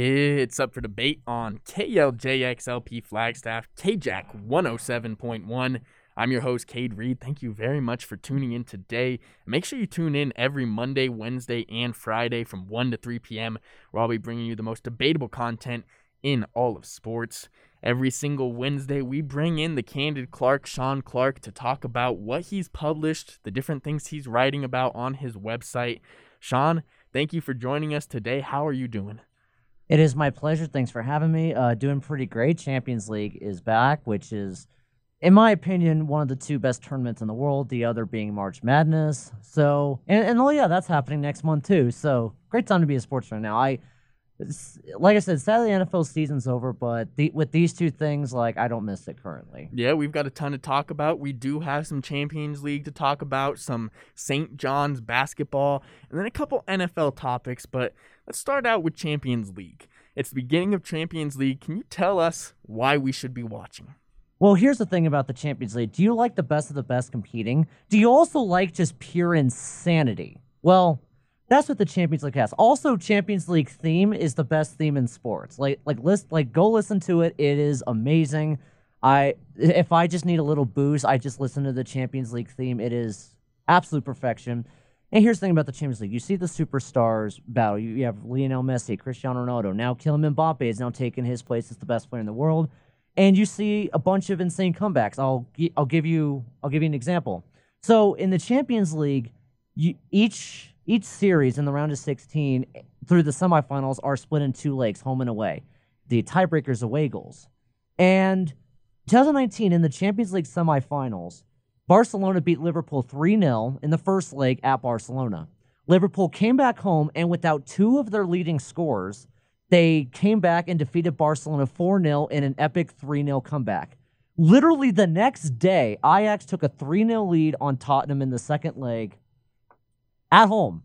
It's up for debate on KLJXLP Flagstaff, KJAC 107.1. I'm your host, Cade Reed. Thank you very much for tuning in today. Make sure you tune in every Monday, Wednesday, and Friday from 1 to 3 p.m., where I'll be bringing you the most debatable content in all of sports. Every single Wednesday, we bring in the candid Clark, Sean Clark, to talk about what he's published, the different things he's writing about on his website. Sean, thank you for joining us today. How are you doing? It is my pleasure. Thanks for having me. Uh, doing pretty great. Champions League is back, which is, in my opinion, one of the two best tournaments in the world. The other being March Madness. So, and, and oh yeah, that's happening next month too. So, great time to be a sports fan now. I, like I said, sadly, NFL season's over, but the, with these two things, like I don't miss it currently. Yeah, we've got a ton to talk about. We do have some Champions League to talk about, some St. John's basketball, and then a couple NFL topics. But Let's start out with Champions League. It's the beginning of Champions League. Can you tell us why we should be watching? Well, here's the thing about the Champions League. Do you like the best of the best competing? Do you also like just pure insanity? Well, that's what the Champions League has. Also, Champions League theme is the best theme in sports. Like, like list, like go listen to it. It is amazing. I if I just need a little boost, I just listen to the Champions League theme. It is absolute perfection. And here's the thing about the Champions League: you see the superstars battle. You, have Lionel Messi, Cristiano Ronaldo. Now Kylian Mbappe is now taking his place as the best player in the world, and you see a bunch of insane comebacks. I'll I'll give you I'll give you an example. So in the Champions League, you, each each series in the round of 16 eh, through the semifinals are split in two legs, home and away. The tiebreakers away goals, and 2019 in the Champions League semifinals, Barcelona beat Liverpool 3 0 in the first leg at Barcelona. Liverpool came back home, and without two of their leading scorers, they came back and defeated Barcelona 4 0 in an epic 3 0 comeback. Literally the next day, Ajax took a 3 0 lead on Tottenham in the second leg at home.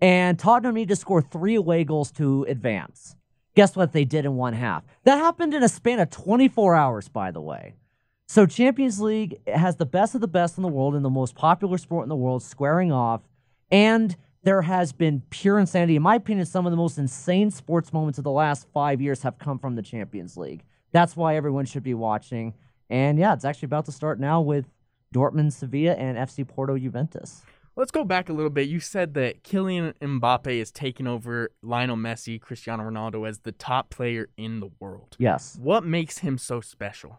And Tottenham needed to score three away goals to advance. Guess what they did in one half? That happened in a span of 24 hours, by the way. So Champions League has the best of the best in the world and the most popular sport in the world squaring off. And there has been pure insanity. In my opinion, some of the most insane sports moments of the last five years have come from the Champions League. That's why everyone should be watching. And yeah, it's actually about to start now with Dortmund, Sevilla, and FC Porto Juventus. Let's go back a little bit. You said that Kylian Mbappe is taking over Lionel Messi, Cristiano Ronaldo as the top player in the world. Yes. What makes him so special?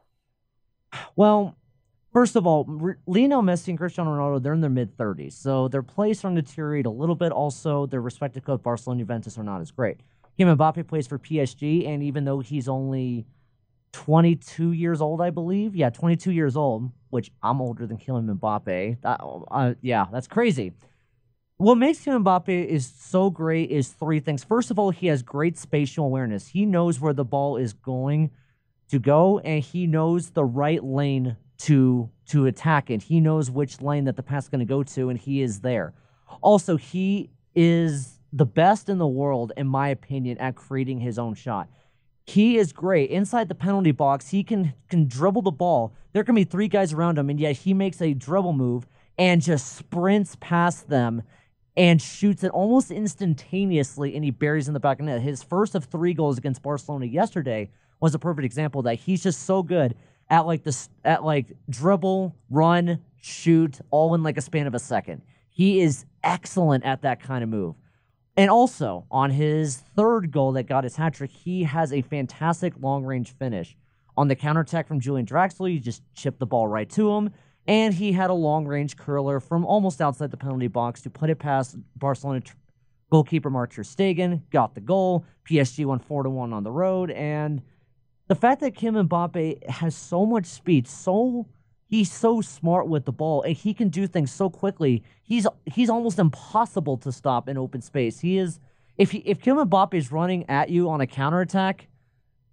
Well, first of all, R- Lionel Messi and Cristiano Ronaldo, they're in their mid 30s. So their plays starting to deteriorate a little bit. Also, their respective clubs, Barcelona and Juventus, are not as great. Kim Mbappe plays for PSG, and even though he's only 22 years old, I believe, yeah, 22 years old, which I'm older than Kylian Mbappe. Uh, yeah, that's crazy. What makes Kylian Mbappe is so great is three things. First of all, he has great spatial awareness. He knows where the ball is going to go and he knows the right lane to to attack it. He knows which lane that the pass is going to go to and he is there. Also, he is the best in the world in my opinion at creating his own shot. He is great inside the penalty box. He can can dribble the ball. There can be three guys around him and yet he makes a dribble move and just sprints past them and shoots it almost instantaneously and he buries in the back of net. His first of 3 goals against Barcelona yesterday was a perfect example that he's just so good at like this at like dribble, run, shoot, all in like a span of a second. He is excellent at that kind of move. And also on his third goal that got his hat trick, he has a fantastic long range finish. On the counterattack from Julian Draxler, he just chipped the ball right to him. And he had a long range curler from almost outside the penalty box to put it past Barcelona goalkeeper Mark Ter Stegen, got the goal. PSG won 4 to 1 on the road. And the fact that Kim Mbappe has so much speed, so he's so smart with the ball, and he can do things so quickly. He's he's almost impossible to stop in open space. He is if he, if Kim Mbappe is running at you on a counterattack,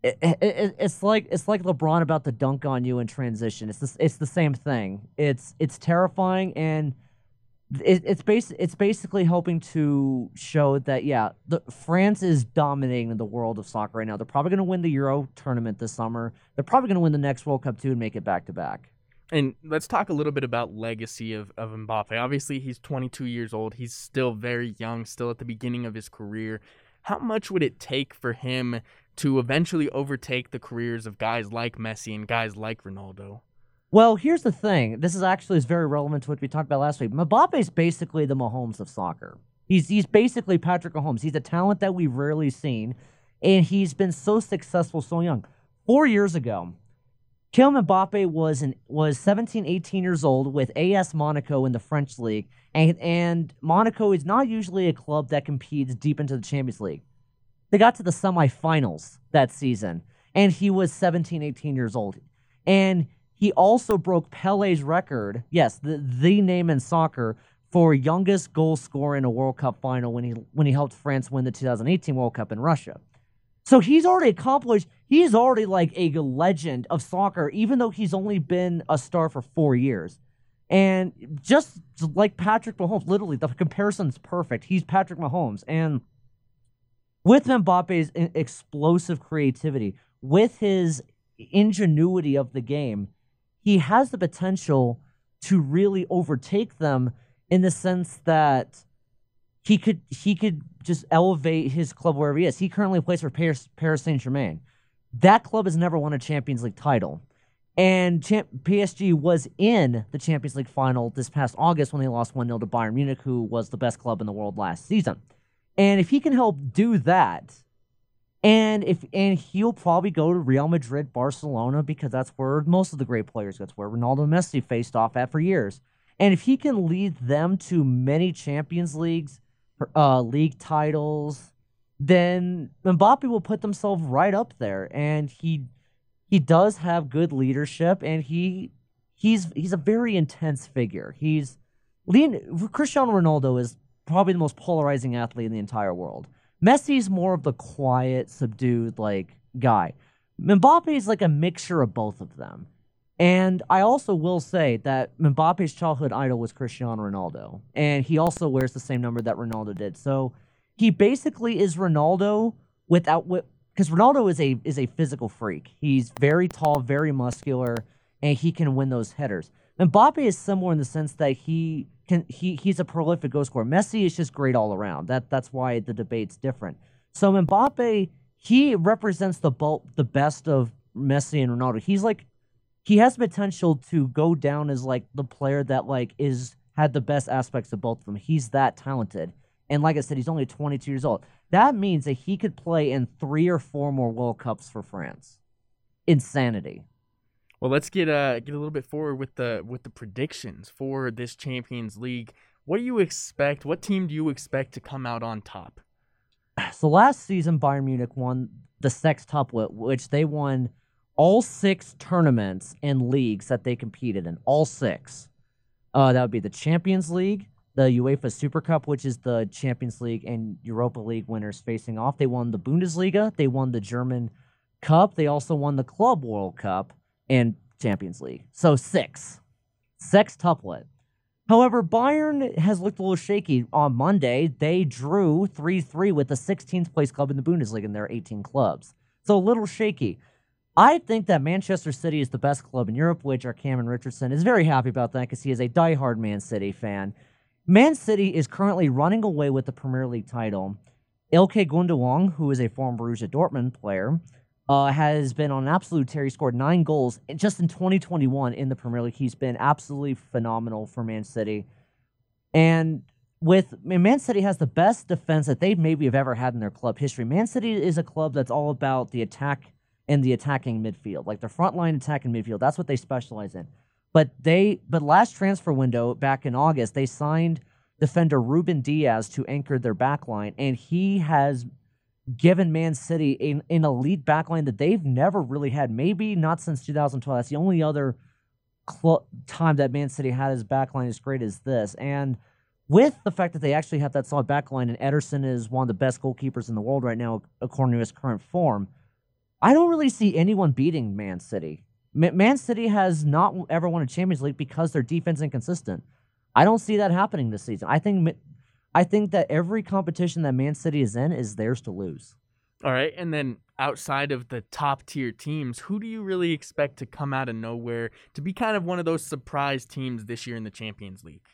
it, it, it's like it's like LeBron about to dunk on you in transition. It's the, it's the same thing. It's it's terrifying and it, it's bas- it's basically hoping to show that yeah, the, France is dominating the world of soccer right now. They're probably going to win the Euro tournament this summer. They're probably going to win the next World Cup too and make it back to back. And let's talk a little bit about legacy of, of Mbappe. Obviously, he's 22 years old. He's still very young, still at the beginning of his career. how much would it take for him to eventually overtake the careers of guys like Messi and guys like Ronaldo? Well, here's the thing. This is actually is very relevant to what we talked about last week. Mbappe is basically the Mahomes of soccer. He's he's basically Patrick Mahomes. He's a talent that we've rarely seen, and he's been so successful so young. Four years ago, Kylian Mbappe was an, was 17, 18 years old with AS Monaco in the French league, and and Monaco is not usually a club that competes deep into the Champions League. They got to the semifinals that season, and he was 17, 18 years old, and he also broke Pele's record, yes, the, the name in soccer, for youngest goal scorer in a World Cup final when he when he helped France win the 2018 World Cup in Russia. So he's already accomplished, he's already like a legend of soccer, even though he's only been a star for four years. And just like Patrick Mahomes, literally, the comparison's perfect. He's Patrick Mahomes. And with Mbappe's explosive creativity, with his ingenuity of the game, he has the potential to really overtake them in the sense that he could he could just elevate his club wherever he is. He currently plays for Paris, Paris Saint Germain. That club has never won a Champions League title. And champ- PSG was in the Champions League final this past August when they lost 1 0 to Bayern Munich, who was the best club in the world last season. And if he can help do that, and if and he'll probably go to Real Madrid, Barcelona, because that's where most of the great players, that's where Ronaldo and Messi faced off at for years. And if he can lead them to many Champions Leagues, uh, league titles, then Mbappe will put themselves right up there. And he he does have good leadership, and he he's he's a very intense figure. He's Cristiano Ronaldo is probably the most polarizing athlete in the entire world. Messi's more of the quiet, subdued like guy. Mbappe is like a mixture of both of them. And I also will say that Mbappe's childhood idol was Cristiano Ronaldo, and he also wears the same number that Ronaldo did. So he basically is Ronaldo without what because Ronaldo is a is a physical freak. He's very tall, very muscular, and he can win those headers. Mbappe is similar in the sense that he can he he's a prolific goal scorer. Messi is just great all around. That that's why the debate's different. So Mbappe, he represents the bulk, the best of Messi and Ronaldo. He's like he has potential to go down as like the player that like is had the best aspects of both of them. He's that talented. And like I said, he's only 22 years old. That means that he could play in three or four more World Cups for France. Insanity. Well, let's get uh get a little bit forward with the with the predictions for this Champions League. What do you expect? What team do you expect to come out on top? So last season, Bayern Munich won the Sextuplet, which they won all six tournaments and leagues that they competed in. All six. Uh, that would be the Champions League, the UEFA Super Cup, which is the Champions League and Europa League winners facing off. They won the Bundesliga. They won the German Cup. They also won the Club World Cup and Champions League. So six. Sextuplet. However, Bayern has looked a little shaky. On Monday, they drew 3 3 with the 16th place club in the Bundesliga in their 18 clubs. So a little shaky. I think that Manchester City is the best club in Europe, which our Cameron Richardson is very happy about that because he is a diehard Man City fan. Man City is currently running away with the Premier League title. Ilkay Gundogan, who is a former Borussia Dortmund player, uh, has been on an absolute tear. He scored nine goals just in 2021 in the Premier League. He's been absolutely phenomenal for Man City. And with Man City has the best defense that they maybe have ever had in their club history. Man City is a club that's all about the attack and the attacking midfield, like their front line attacking midfield. That's what they specialize in. But they, but last transfer window back in August, they signed defender Ruben Dias to anchor their back line, and he has given Man City an, an elite backline that they've never really had. Maybe not since 2012. That's the only other cl- time that Man City had his backline as great as this. And with the fact that they actually have that solid backline, and Ederson is one of the best goalkeepers in the world right now, according to his current form, I don't really see anyone beating Man City. Man City has not ever won a Champions League because their defense inconsistent. I don't see that happening this season. I think I think that every competition that Man City is in is theirs to lose. All right, and then outside of the top tier teams, who do you really expect to come out of nowhere to be kind of one of those surprise teams this year in the Champions League?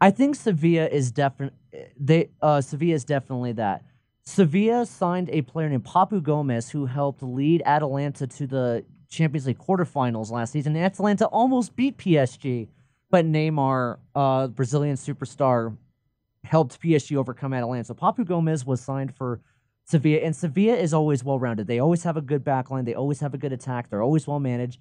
I think Sevilla is definitely they uh, Sevilla is definitely that. Sevilla signed a player named Papu Gomez who helped lead Atalanta to the Champions League quarterfinals last season. And Atalanta almost beat PSG, but Neymar, uh, Brazilian superstar, helped PSG overcome Atalanta. So Papu Gomez was signed for Sevilla, and Sevilla is always well rounded. They always have a good backline. They always have a good attack. They're always well managed.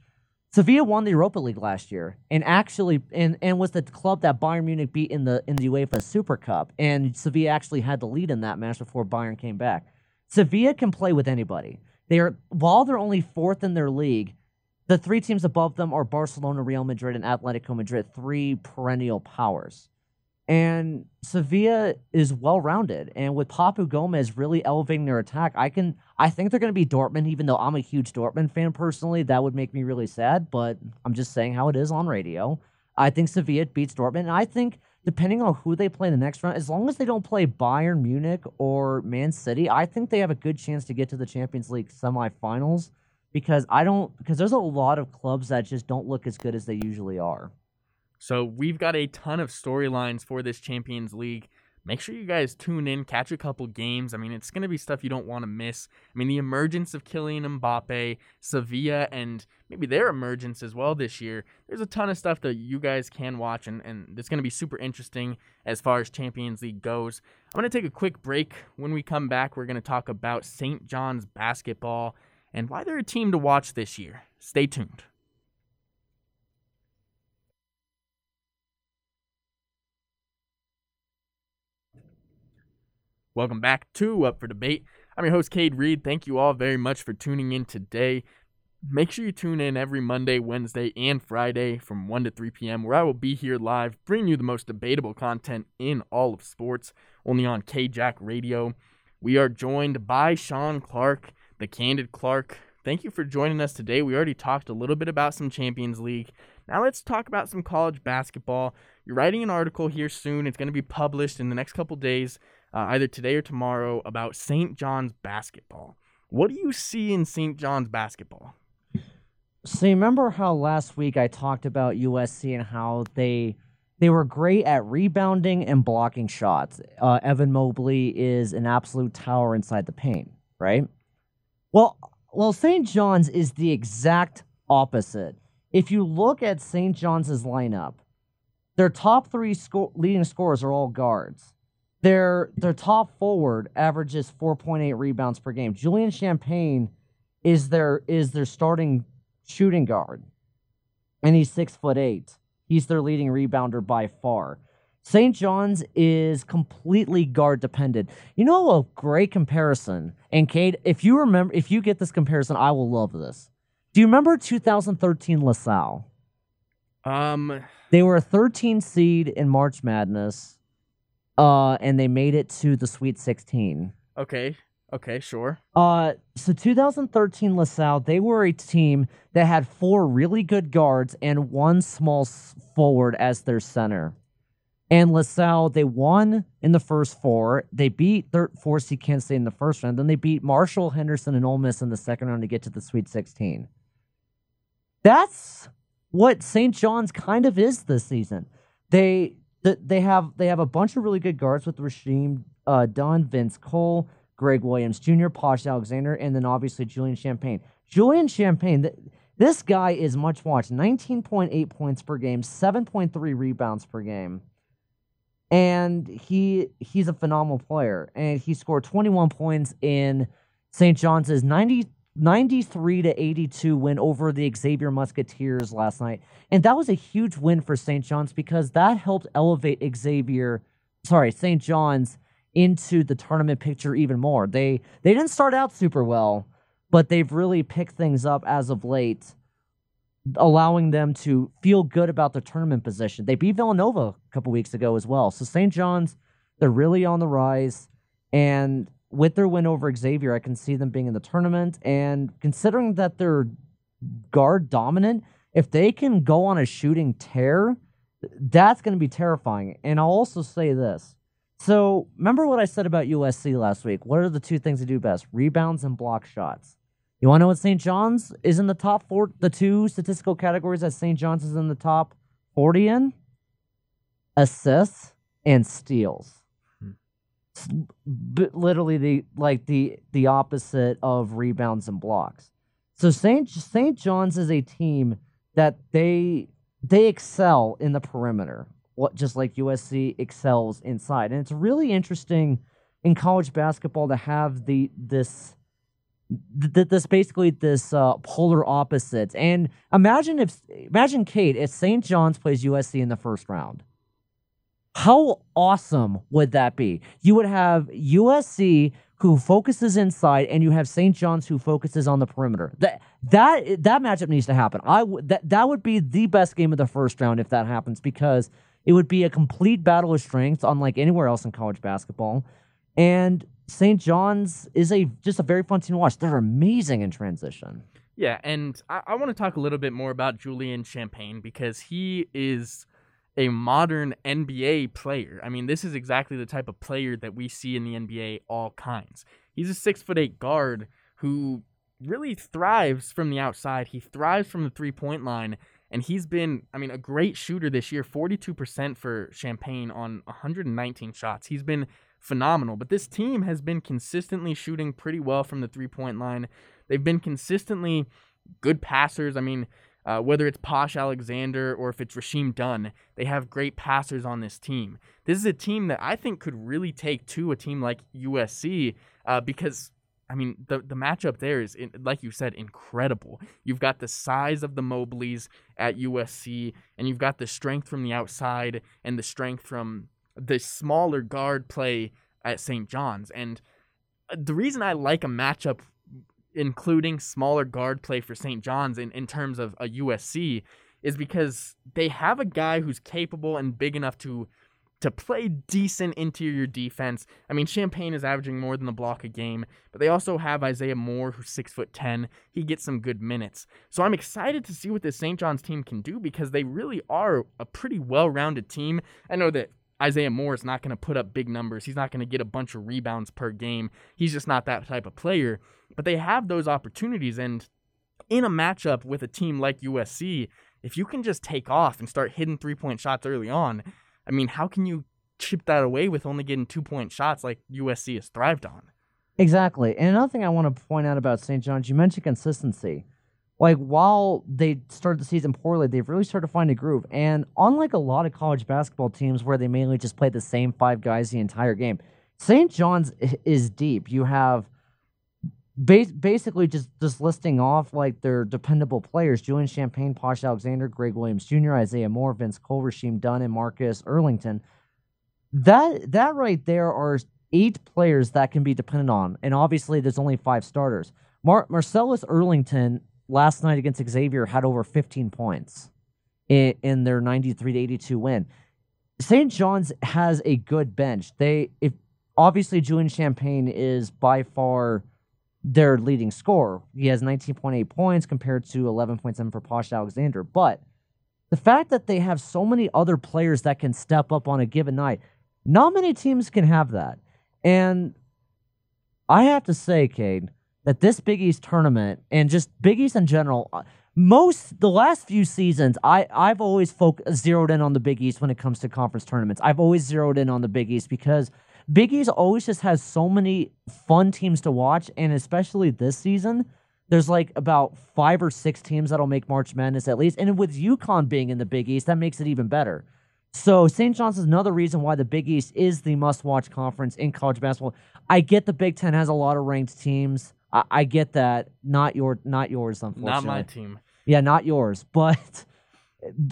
Sevilla won the Europa League last year, and actually, and, and was the club that Bayern Munich beat in the in the UEFA Super Cup. And Sevilla actually had the lead in that match before Bayern came back. Sevilla can play with anybody. They are while they're only fourth in their league. The three teams above them are Barcelona, Real Madrid, and Atletico Madrid, three perennial powers. And Sevilla is well rounded, and with Papu Gomez really elevating their attack, I can I think they're going to be Dortmund. Even though I'm a huge Dortmund fan personally, that would make me really sad. But I'm just saying how it is on radio. I think Sevilla beats Dortmund, and I think depending on who they play in the next round, as long as they don't play Bayern Munich or Man City, I think they have a good chance to get to the Champions League semifinals. Because I don't because there's a lot of clubs that just don't look as good as they usually are. So we've got a ton of storylines for this Champions League. Make sure you guys tune in, catch a couple games. I mean, it's going to be stuff you don't want to miss. I mean, the emergence of Kylian Mbappe, Sevilla, and maybe their emergence as well this year. There's a ton of stuff that you guys can watch, and, and it's going to be super interesting as far as Champions League goes. I'm going to take a quick break. When we come back, we're going to talk about St. John's basketball and why they're a team to watch this year. Stay tuned. Welcome back to Up for Debate. I'm your host, Cade Reed. Thank you all very much for tuning in today. Make sure you tune in every Monday, Wednesday, and Friday from 1 to 3 p.m., where I will be here live, bringing you the most debatable content in all of sports, only on KJack Radio. We are joined by Sean Clark, the Candid Clark. Thank you for joining us today. We already talked a little bit about some Champions League. Now let's talk about some college basketball. You're writing an article here soon. It's going to be published in the next couple days uh, either today or tomorrow about St. John's basketball. What do you see in St. John's basketball? So remember how last week I talked about USC and how they they were great at rebounding and blocking shots. Uh, Evan Mobley is an absolute tower inside the paint, right? Well, well, St. John's is the exact opposite. If you look at St. John's lineup, their top three sco- leading scorers are all guards. Their their top forward averages 4.8 rebounds per game. Julian Champagnie is their is their starting shooting guard, and he's six foot eight. He's their leading rebounder by far. St. John's is completely guard dependent. You know a great comparison, and Cade, if you remember, if you get this comparison, I will love this. Do you remember 2013 LaSalle? Um, they were a 13 seed in March Madness uh, and they made it to the Sweet 16. Okay. Okay, sure. Uh, so 2013 LaSalle, they were a team that had four really good guards and one small forward as their center. And LaSalle, they won in the first four. They beat third four seed Kansas State in the first round. Then they beat Marshall, Henderson, and Ole Miss in the second round to get to the Sweet 16. That's what St. John's kind of is this season. They the, they have they have a bunch of really good guards with Rasheem uh, Dunn, Vince Cole, Greg Williams Jr., Posh Alexander, and then obviously Julian Champagnie. Julian Champagnie, th- this guy is much watched. 19.8 points per game, 7.3 rebounds per game. And he he's a phenomenal player. And he scored 21 points in St. John's 90 93 to 82 win over the Xavier Musketeers last night. And that was a huge win for St. John's because that helped elevate Xavier, sorry, St. John's into the tournament picture even more. They they didn't start out super well, but they've really picked things up as of late, allowing them to feel good about their tournament position. They beat Villanova a couple weeks ago as well. So St. John's, they're really on the rise. And with their win over Xavier, I can see them being in the tournament. And considering that they're guard dominant, if they can go on a shooting tear, that's going to be terrifying. And I'll also say this. So, remember what I said about USC last week? What are the two things they do best? Rebounds and block shots. You want to know what St. John's is in the top four, the two statistical categories that St. John's is in the top 40 in? Assists and steals. Literally the like the the opposite of rebounds and blocks. So St. St. John's is a team that they they excel in the perimeter, what just like USC excels inside. And it's really interesting in college basketball to have the this th- this basically this uh, polar opposites. And imagine if imagine Cade if St. John's plays USC in the first round. How awesome would that be? You would have USC who focuses inside, and you have St. John's who focuses on the perimeter. That that that matchup needs to happen. I w- that that would be the best game of the first round if that happens because it would be a complete battle of strengths, unlike anywhere else in college basketball. And St. John's is a just a very fun team to watch. They're amazing in transition. Yeah, and I, I want to talk a little bit more about Julian Champagnie because he is a modern NBA player. I mean, this is exactly the type of player that we see in the NBA all kinds. He's a six foot eight guard who really thrives from the outside. He thrives from the three point line. And he's been, I mean, a great shooter this year 42% for Champagnie on 119 shots. He's been phenomenal. But this team has been consistently shooting pretty well from the three point line. They've been consistently good passers. I mean, uh, whether it's Posh Alexander or if it's Rasheem Dunn, they have great passers on this team. This is a team that I think could really take to a team like USC uh, because, I mean, the, the matchup there is, like you said, incredible. You've got the size of the Mobleys at USC, and you've got the strength from the outside and the strength from the smaller guard play at St. John's. And uh, the reason I like a matchup including smaller guard play for St. John's in, in terms of a USC is because they have a guy who's capable and big enough to to play decent interior defense. I mean, Champagnie is averaging more than a block a game, but they also have Isaiah Moore, who's six foot ten. He gets some good minutes. So I'm excited to see what this St. John's team can do because they really are a pretty well-rounded team. I know that Isaiah Moore is not going to put up big numbers. He's not going to get a bunch of rebounds per game. He's just not that type of player. But they have those opportunities. And in a matchup with a team like USC, if you can just take off and start hitting three point shots early on, I mean, how can you chip that away with only getting two point shots like USC has thrived on? Exactly. And another thing I want to point out about St. John's, you mentioned consistency like while they started the season poorly, they've really started to find a groove. And unlike a lot of college basketball teams where they mainly just play the same five guys the entire game, St. John's is deep. You have basically just just listing off like their dependable players: Julian Champagnie, Posh Alexander, Greg Williams Jr., Isaiah Moore, Vince Cole, Rasheem Dunn, and Marcus Earlington. That that right there are eight players that can be dependent on, and obviously there's only five starters. Mar- Marcellus Earlington last night against Xavier had over 15 points in, in their 93 to 82 win. St. John's has a good bench. They if obviously Julian Champagnie is by far their leading scorer. He has 19.8 points compared to 11.7 for Posh Alexander. But the fact that they have so many other players that can step up on a given night, not many teams can have that. And I have to say, Cade, that this Big East tournament and just Big East in general, uh, most the last few seasons, I I've always folk zeroed in on the Big East when it comes to conference tournaments. I've always zeroed in on the Big East because Big East always just has so many fun teams to watch, and especially this season. There's like about five or six teams that'll make March Madness at least. And with UConn being in the Big East, that makes it even better. So St. John's is another reason why the Big East is the must-watch conference in college basketball. I get the Big Ten has a lot of ranked teams. I, I get that. Not your, not yours, unfortunately. Not my team. Yeah, not yours. But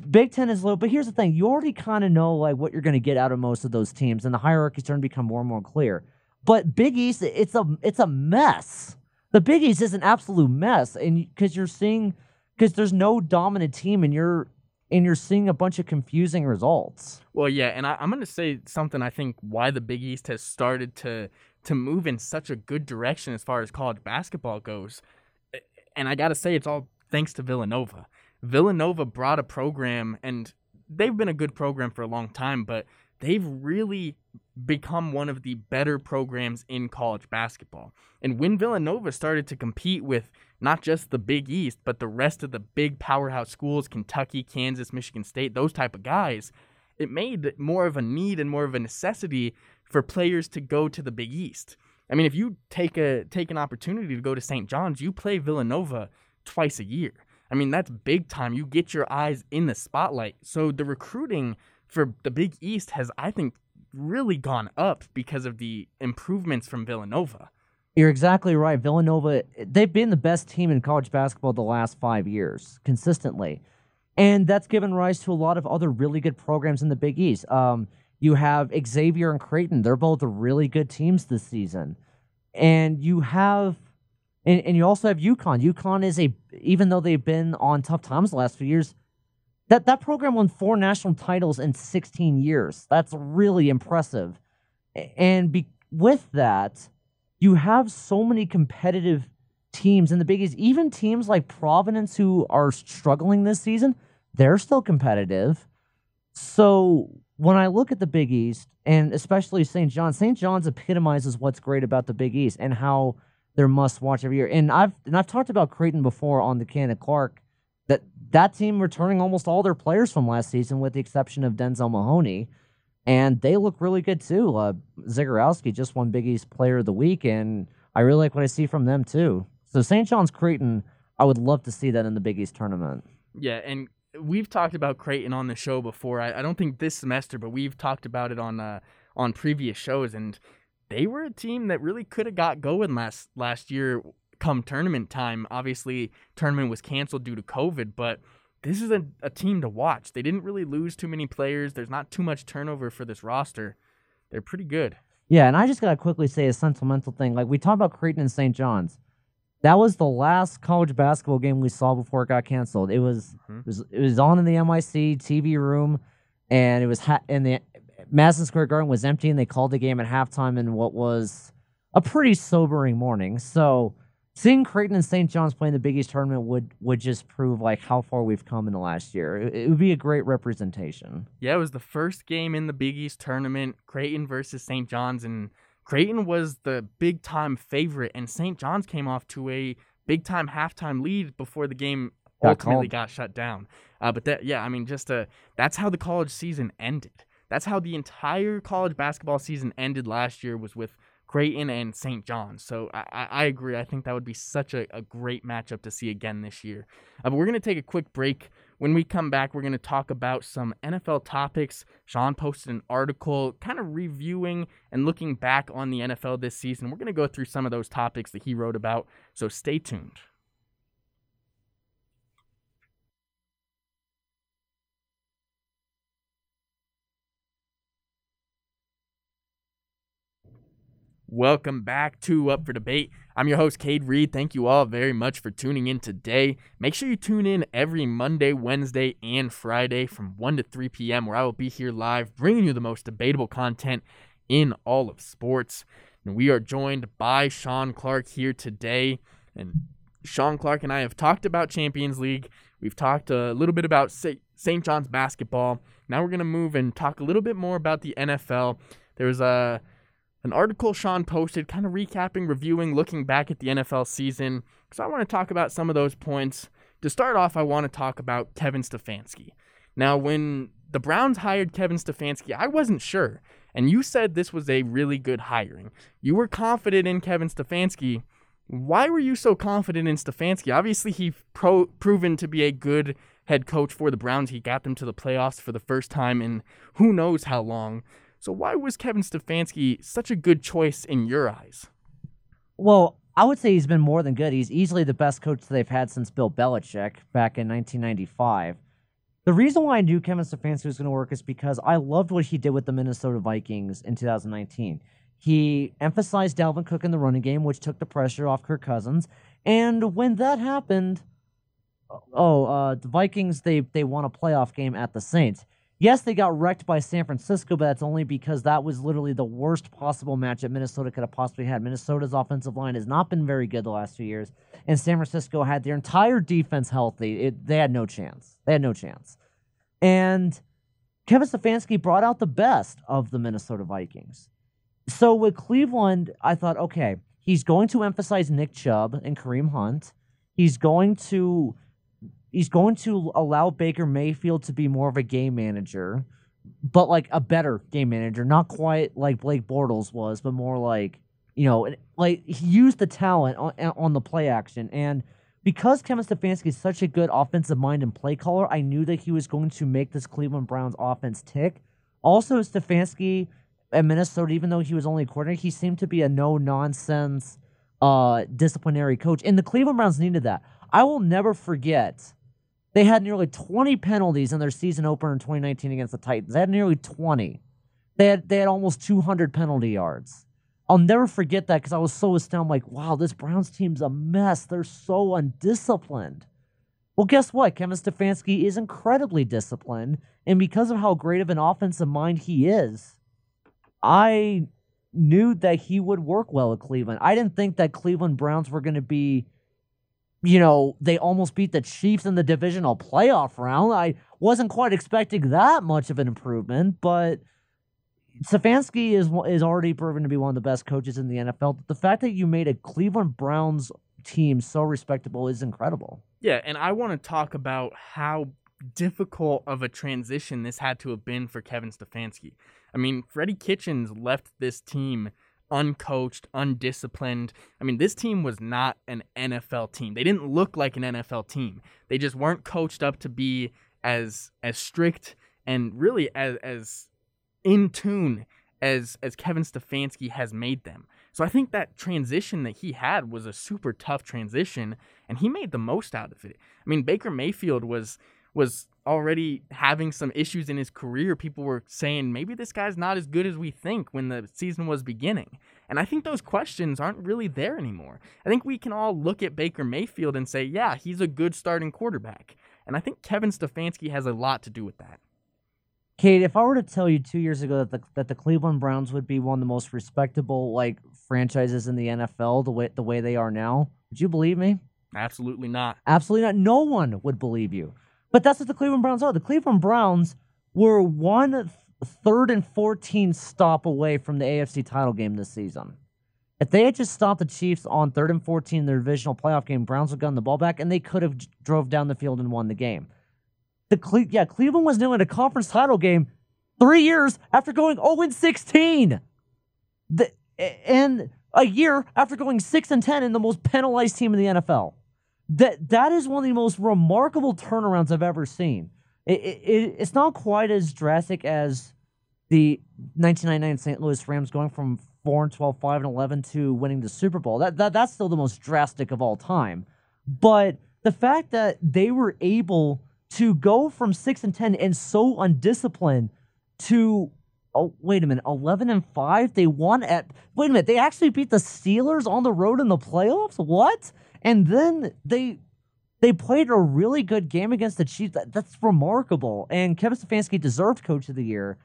Big Ten is low. But here's the thing: you already kind of know like what you're going to get out of most of those teams, and the hierarchy's starting to become more and more clear. But Big East, it's a it's a mess. The Big East is an absolute mess, and because you're seeing because there's no dominant team, and you're and you're seeing a bunch of confusing results. Well, yeah, and I, am going to say something. I think why the Big East has started to to move in such a good direction as far as college basketball goes. And I got to say, it's all thanks to Villanova. Villanova brought a program, and they've been a good program for a long time, but they've really become one of the better programs in college basketball. And when Villanova started to compete with not just the Big East, but the rest of the big powerhouse schools, Kentucky, Kansas, Michigan State, those type of guys, it made more of a need and more of a necessity for players to go to the Big East. I mean, if you take a take an opportunity to go to St. John's, you play Villanova twice a year. I mean, that's big time. You get your eyes in the spotlight. So the recruiting for the Big East has, I think, really gone up because of the improvements from Villanova. You're exactly right. Villanova, they've been the best team in college basketball the last five years consistently. And that's given rise to a lot of other really good programs in the Big East. Um, you have Xavier and Creighton. They're both really good teams this season. And you have and, and you also have UConn. UConn is a even though they've been on tough times the last few years, that that program won four national titles in 16 years. That's really impressive. And be, with that, you have so many competitive teams in the Big East. Even teams like Providence, who are struggling this season, they're still competitive. So when I look at the Big East, and especially St. John, St. John's epitomizes what's great about the Big East and how they're must watch every year. And I've and I've talked about Creighton before on the Candid Clark that that team returning almost all their players from last season with the exception of Denzel Mahoney. And they look really good too. Uh, just won Big East Player of the Week, and I really like what I see from them too. So St. John's Creighton, I would love to see that in the Big East tournament. Yeah, and we've talked about Creighton on the show before. I, I don't think this semester, but we've talked about it on uh, on previous shows, and they were a team that really could have got going last last year come tournament time. Obviously, tournament was canceled due to COVID, but this is a, a team to watch. They didn't really lose too many players. There's not too much turnover for this roster. They're pretty good. Yeah, and I just gotta quickly say a sentimental thing. Like we talked about Creighton and St. John's. That was the last college basketball game we saw before it got canceled. It was mm-hmm. it was it was on in the MIC TV room, and it was ha- in the Madison Square Garden was empty, and they called the game at halftime in what was a pretty sobering morning. So seeing Creighton and St. John's playing the Big East tournament would would just prove like how far we've come in the last year. It, it, would be a great representation. Yeah, it was the first game in the Big East tournament, Creighton versus St. John's, and Creighton was the big time favorite, and St. John's came off to a big time halftime lead before the game got ultimately called. got shut down. Uh, but that, yeah, I mean, just uh, that's how the college season ended. That's how the entire college basketball season ended last year was with Creighton and St. John's. So I, I agree. I think that would be such a, a great matchup to see again this year. Uh, but we're going to take a quick break. When we come back, we're going to talk about some NFL topics. Sean posted an article kind of reviewing and looking back on the NFL this season. We're going to go through some of those topics that he wrote about. So stay tuned. Welcome back to Up for Debate. I'm your host, Cade Reed. Thank you all very much for tuning in today. Make sure you tune in every Monday, Wednesday, and Friday from 1 to 3 p.m., where I will be here live bringing you the most debatable content in all of sports. And we are joined by Sean Clark here today. And Sean Clark and I have talked about Champions League. We've talked a little bit about St. John's basketball. Now we're going to move and talk a little bit more about the NFL. There's a an article Sean posted, kind of recapping, reviewing, looking back at the NFL season. Because I want to talk about some of those points. To start off, I want to talk about Kevin Stefanski. Now, when the Browns hired Kevin Stefanski, I wasn't sure. And you said this was a really good hiring. You were confident in Kevin Stefanski. Why were you so confident in Stefanski? Obviously, he pro- proven to be a good head coach for the Browns. He got them to the playoffs for the first time in who knows how long. So why was Kevin Stefanski such a good choice in your eyes? Well, I would say he's been more than good. He's easily the best coach they've had since Bill Belichick back in 1995. The reason why I knew Kevin Stefanski was going to work is because I loved what he did with the Minnesota Vikings in 2019. He emphasized Dalvin Cook in the running game, which took the pressure off Kirk Cousins. And when that happened, oh, uh, the Vikings they they won a playoff game at the Saints. Yes, they got wrecked by San Francisco, but that's only because that was literally the worst possible match that Minnesota could have possibly had. Minnesota's offensive line has not been very good the last few years, and San Francisco had their entire defense healthy. It, they had no chance. They had no chance. And Kevin Stefanski brought out the best of the Minnesota Vikings. So with Cleveland, I thought, okay, he's going to emphasize Nick Chubb and Kareem Hunt. He's going to he's going to allow Baker Mayfield to be more of a game manager. but like a better game manager, not quite like Blake Bortles was, but more like you know, like he used the talent on, on the play action. And because Kevin Stefanski is such a good offensive mind and play caller, I knew that he was going to make this Cleveland Browns offense tick. Also, Stefanski at Minnesota, even though he was only a coordinator, he seemed to be a no nonsense uh, disciplinary coach. And the Cleveland Browns needed that. I will never forget. They had nearly 20 penalties in their season opener in 2019 against the Titans. They had nearly 20. They had they had almost 200 penalty yards. I'll never forget that because I was so astounded. Like, wow, this Browns team's a mess. They're so undisciplined. Well, guess what? Kevin Stefanski is incredibly disciplined. And because of how great of an offensive mind he is, I knew that he would work well at Cleveland. I didn't think that Cleveland Browns were going to be, you know, they almost beat the Chiefs in the divisional playoff round. I wasn't quite expecting that much of an improvement, but Stefanski is is already proven to be one of the best coaches in the NFL. The fact that you made a Cleveland Browns team so respectable is incredible. Yeah, and I want to talk about how difficult of a transition this had to have been for Kevin Stefanski. I mean, Freddie Kitchens left this team uncoached, undisciplined. I mean, this team was not an NFL team. They didn't look like an NFL team. They just weren't coached up to be as as strict and really as as in tune as as Kevin Stefanski has made them. So I think that transition that he had was a super tough transition and he made the most out of it. I mean, Baker Mayfield was was already having some issues in his career. People were saying maybe this guy's not as good as we think when the season was beginning. And I think those questions aren't really there anymore. I think we can all look at Baker Mayfield and say, yeah, he's a good starting quarterback. And I think Kevin Stefanski has a lot to do with that. Cade, if I were to tell you two years ago that the that the Cleveland Browns would be one of the most respectable like franchises in the NFL, the way the way they are now, would you believe me? Absolutely not. Absolutely not. No one would believe you. But that's what the Cleveland Browns are. The Cleveland Browns were one third and 14 stop away from the AFC title game this season. If they had just stopped the Chiefs on third and 14 in their divisional playoff game, Browns would have gotten the ball back and they could have drove down the field and won the game. The Cle- yeah, Cleveland was doing a conference title game three years after going 0 16. The, and a year after going 6 and 10 in the most penalized team in the NFL. That that is one of the most remarkable turnarounds I've ever seen. It, it, it's not quite as drastic as the 1999 St. Louis Rams going from 4 and 12, 5 and 11 to winning the Super Bowl. That, that that's still the most drastic of all time. But the fact that they were able to go from six and ten and so undisciplined to oh wait a minute, eleven and five. They won at wait a minute. They actually beat the Steelers on the road in the playoffs. What? And then they they played a really good game against the Chiefs. That, that's remarkable. And Kevin Stefanski deserved Coach of the Year.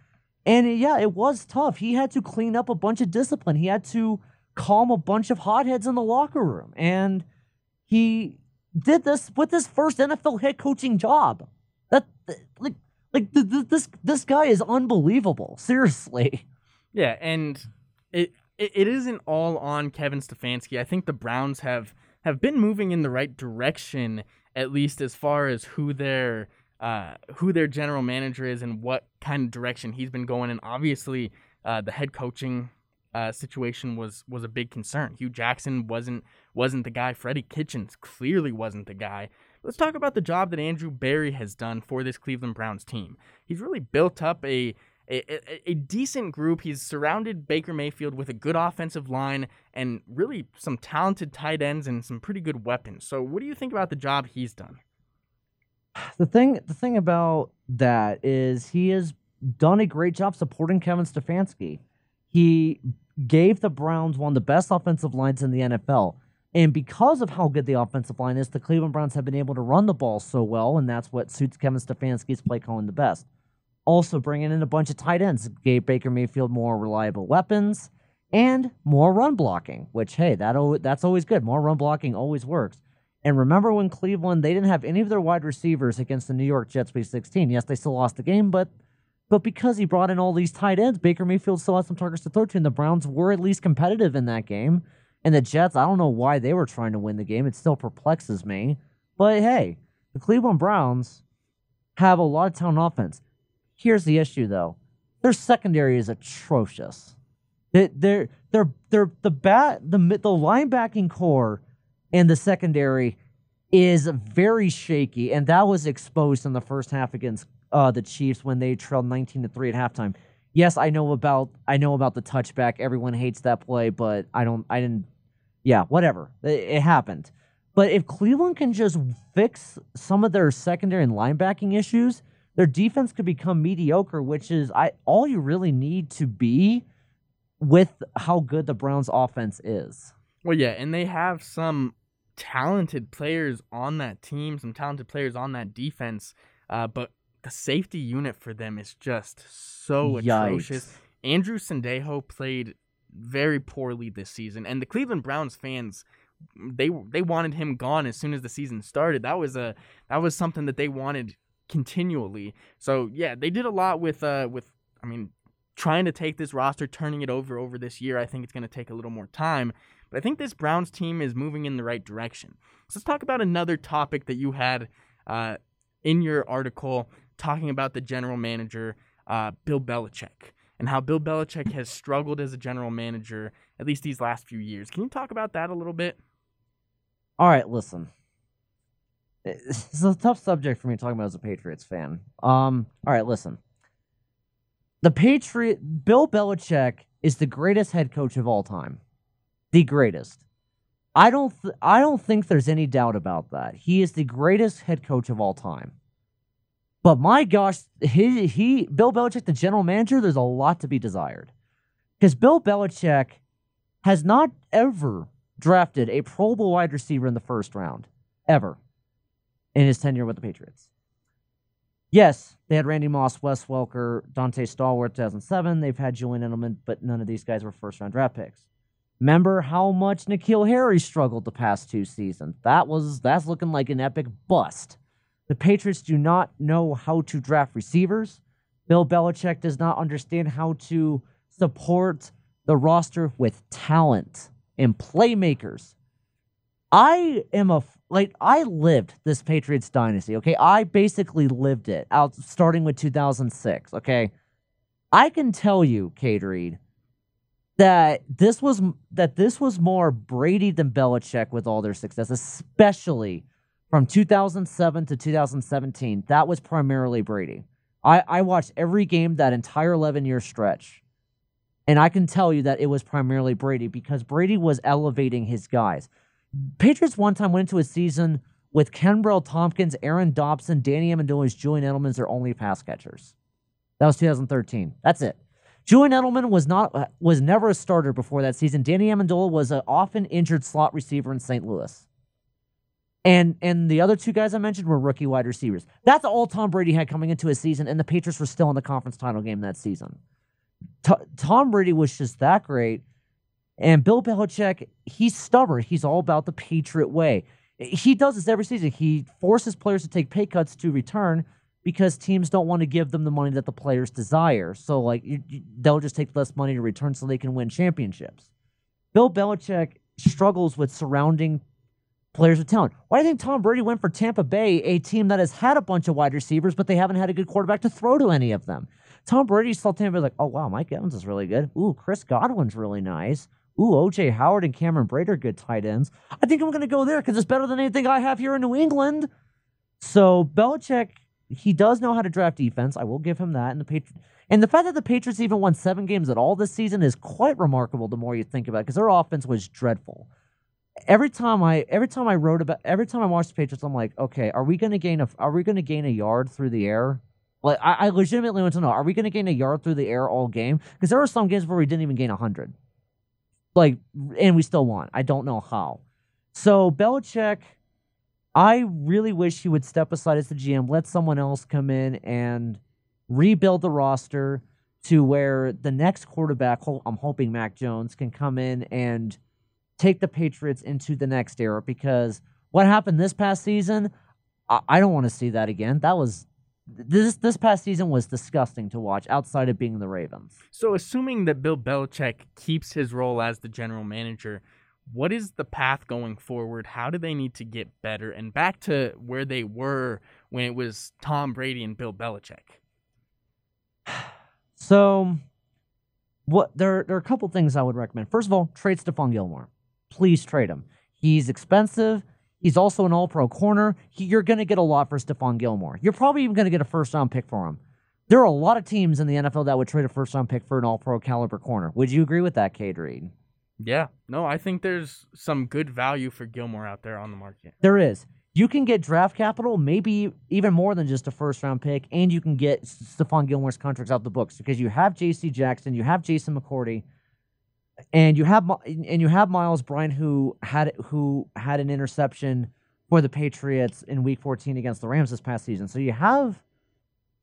And yeah, it was tough. He had to clean up a bunch of discipline. He had to calm a bunch of hotheads in the locker room. And he did this with his first NFL head coaching job. That like like this this guy is unbelievable. Seriously. Yeah, and it, it it isn't all on Kevin Stefanski. I think the Browns have have been moving in the right direction at least as far as who their uh, who their general manager is and what kind of direction he's been going in. Obviously, uh, the head coaching uh, situation was was a big concern. Hue Jackson wasn't wasn't the guy. Freddie Kitchens clearly wasn't the guy. Let's talk about the job that Andrew Berry has done for this Cleveland Browns team. He's really built up a a, a, decent group. He's surrounded Baker Mayfield with a good offensive line and really some talented tight ends and some pretty good weapons. So, what do you think about the job he's done? The thing, the thing about that is he has done a great job supporting Kevin Stefanski. He gave the Browns one of the best offensive lines in the NFL. And because of how good the offensive line is, the Cleveland Browns have been able to run the ball so well, and that's what suits Kevin Stefanski's play calling the best. Also, bringing in a bunch of tight ends gave Baker Mayfield more reliable weapons and more run blocking, which, hey, that that's always good. More run blocking always works. And remember when Cleveland, they didn't have any of their wide receivers against the New York Jets Week 16. Yes, they still lost the game, but but because he brought in all these tight ends, Baker Mayfield still had some targets to throw to, and the Browns were at least competitive in that game. And the Jets, I don't know why they were trying to win the game. It still perplexes me. But hey, the Cleveland Browns have a lot of talent offense. Here's the issue, though. Their secondary is atrocious. They, they're they're they're the bat the the linebacking corps and the secondary is very shaky, and that was exposed in the first half against uh, the Chiefs when they trailed 19 to three at halftime. Yes, I know about I know about the touchback. Everyone hates that play, but I don't. I didn't. Yeah, whatever. It, it happened. But if Cleveland can just fix some of their secondary and linebacking issues, their defense could become mediocre, which is I all you really need to be with how good the Browns offense is. Well, yeah, and they have some talented players on that team, some talented players on that defense, uh, but the safety unit for them is just so Yikes. atrocious. Andrew Sendejo played very poorly this season, and the Cleveland Browns fans they they wanted him gone as soon as the season started. That was a that was something that they wanted continually. So yeah, they did a lot with uh with I mean trying to take this roster, turning it over over this year. I think it's going to take a little more time, but I think this Browns team is moving in the right direction. So let's talk about another topic that you had uh, in your article talking about the general manager, uh, Bill Belichick, and how Bill Belichick has struggled as a general manager at least these last few years. Can you talk about that a little bit? All right, listen. It's a tough subject for me talking about as a Patriots fan. Um, all right, listen. The Patriot Bill Belichick is the greatest head coach of all time. The greatest. I don't th- I don't think there's any doubt about that. He is the greatest head coach of all time. But my gosh, he, he Bill Belichick, the general manager, there's a lot to be desired. Because Bill Belichick has not ever drafted a Pro Bowl wide receiver in the first round. Ever. In his tenure with the Patriots. Yes, they had Randy Moss, Wes Welker, Donté Stallworth, 2007. They've had Julian Edelman, but none of these guys were first round draft picks. Remember how much N'Keal Harry struggled the past two seasons? That was that's looking like an epic bust. The Patriots do not know how to draft receivers. Bill Belichick does not understand how to support the roster with talent and playmakers. I am a like I lived this Patriots dynasty, okay? I basically lived it out starting with 2006, okay? I can tell you, Cade Reed, that this was that this was more Brady than Belichick with all their success, especially from 2007 to 2017. That was primarily Brady. I, I watched every game that entire 11 year stretch. And I can tell you that it was primarily Brady because Brady was elevating his guys. Patriots one time went into a season with Kenbrell Thompkins, Aaron Dobson, Danny Amendola, Julian Edelman as their only pass catchers. That was 2013. That's it. Julian Edelman was not was never a starter before that season. Danny Amendola was an often injured slot receiver in St. Louis. And and the other two guys I mentioned were rookie wide receivers. That's all Tom Brady had coming into his season, and the Patriots were still in the conference title game that season. T- Tom Brady was just that great. And Bill Belichick, he's stubborn. He's all about the Patriot way. He does this every season. He forces players to take pay cuts to return because teams don't want to give them the money that the players desire. So, like, you, you, they'll just take less money to return so they can win championships. Bill Belichick struggles with surrounding players with talent. Why do you think Tom Brady went for Tampa Bay, a team that has had a bunch of wide receivers, but they haven't had a good quarterback to throw to any of them? Tom Brady saw Tampa Bay like, oh wow, Mike Evans is really good. Ooh, Chris Godwin's really nice. Ooh, OJ Howard and Cameron Brate are good tight ends. I think I'm going to go there because it's better than anything I have here in New England. So Belichick, he does know how to draft defense. I will give him that. And the Patriots, and the fact that the Patriots even won seven games at all this season is quite remarkable. The more you think about it, because their offense was dreadful. Every time I, every time I wrote about, every time I watched the Patriots, I'm like, okay, are we going to gain a, are we going to gain a yard through the air? Like I, I legitimately want to know, are we going to gain a yard through the air all game? Because there were some games where we didn't even gain hundred. Like, and we still won. I don't know how. So Belichick, I really wish he would step aside as the GM, let someone else come in and rebuild the roster to where the next quarterback, I'm hoping Mac Jones, can come in and take the Patriots into the next era. Because what happened this past season, I don't want to see that again. That was this this past season was disgusting to watch outside of being the Ravens. So assuming that Bill Belichick keeps his role as the general manager, what is the path going forward? How do they need to get better and back to where they were when it was Tom Brady and Bill Belichick? So, what there there are a couple things I would recommend. First of all, trade Stephon Gilmore. Please trade him. He's expensive. He's also an All Pro corner. He, you're going to get a lot for Stephon Gilmore. You're probably even going to get a first round pick for him. There are a lot of teams in the NFL that would trade a first round pick for an All Pro caliber corner. Would you agree with that, Cade Reed? Yeah. No, I think there's some good value for Gilmore out there on the market. There is. You can get draft capital, maybe even more than just a first round pick, and you can get Stephon Gilmore's contracts out the books because you have J.C. Jackson, you have Jason McCourty, and you have and you have Myles Bryant who had who had an interception for the Patriots in Week 14 against the Rams this past season. So you have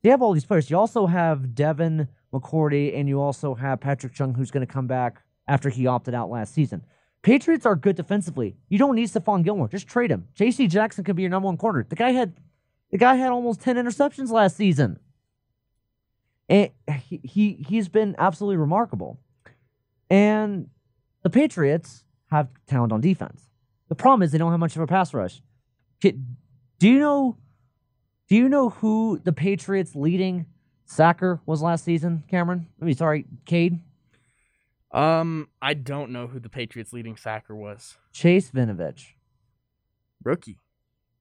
you have all these players. You also have Devin McCourty, and you also have Patrick Chung, who's going to come back after he opted out last season. Patriots are good defensively. You don't need Stephon Gilmore. Just trade him. J.C. Jackson could be your number one corner. The guy had the guy had almost 10 interceptions last season. And he, he he's been absolutely remarkable. And the Patriots have talent on defense. The problem is they don't have much of a pass rush. Do you know do you know who the Patriots leading sacker was last season, Cameron? I mean sorry, Cade? Um, I don't know who the Patriots' leading sacker was. Chase Winovich, Rookie.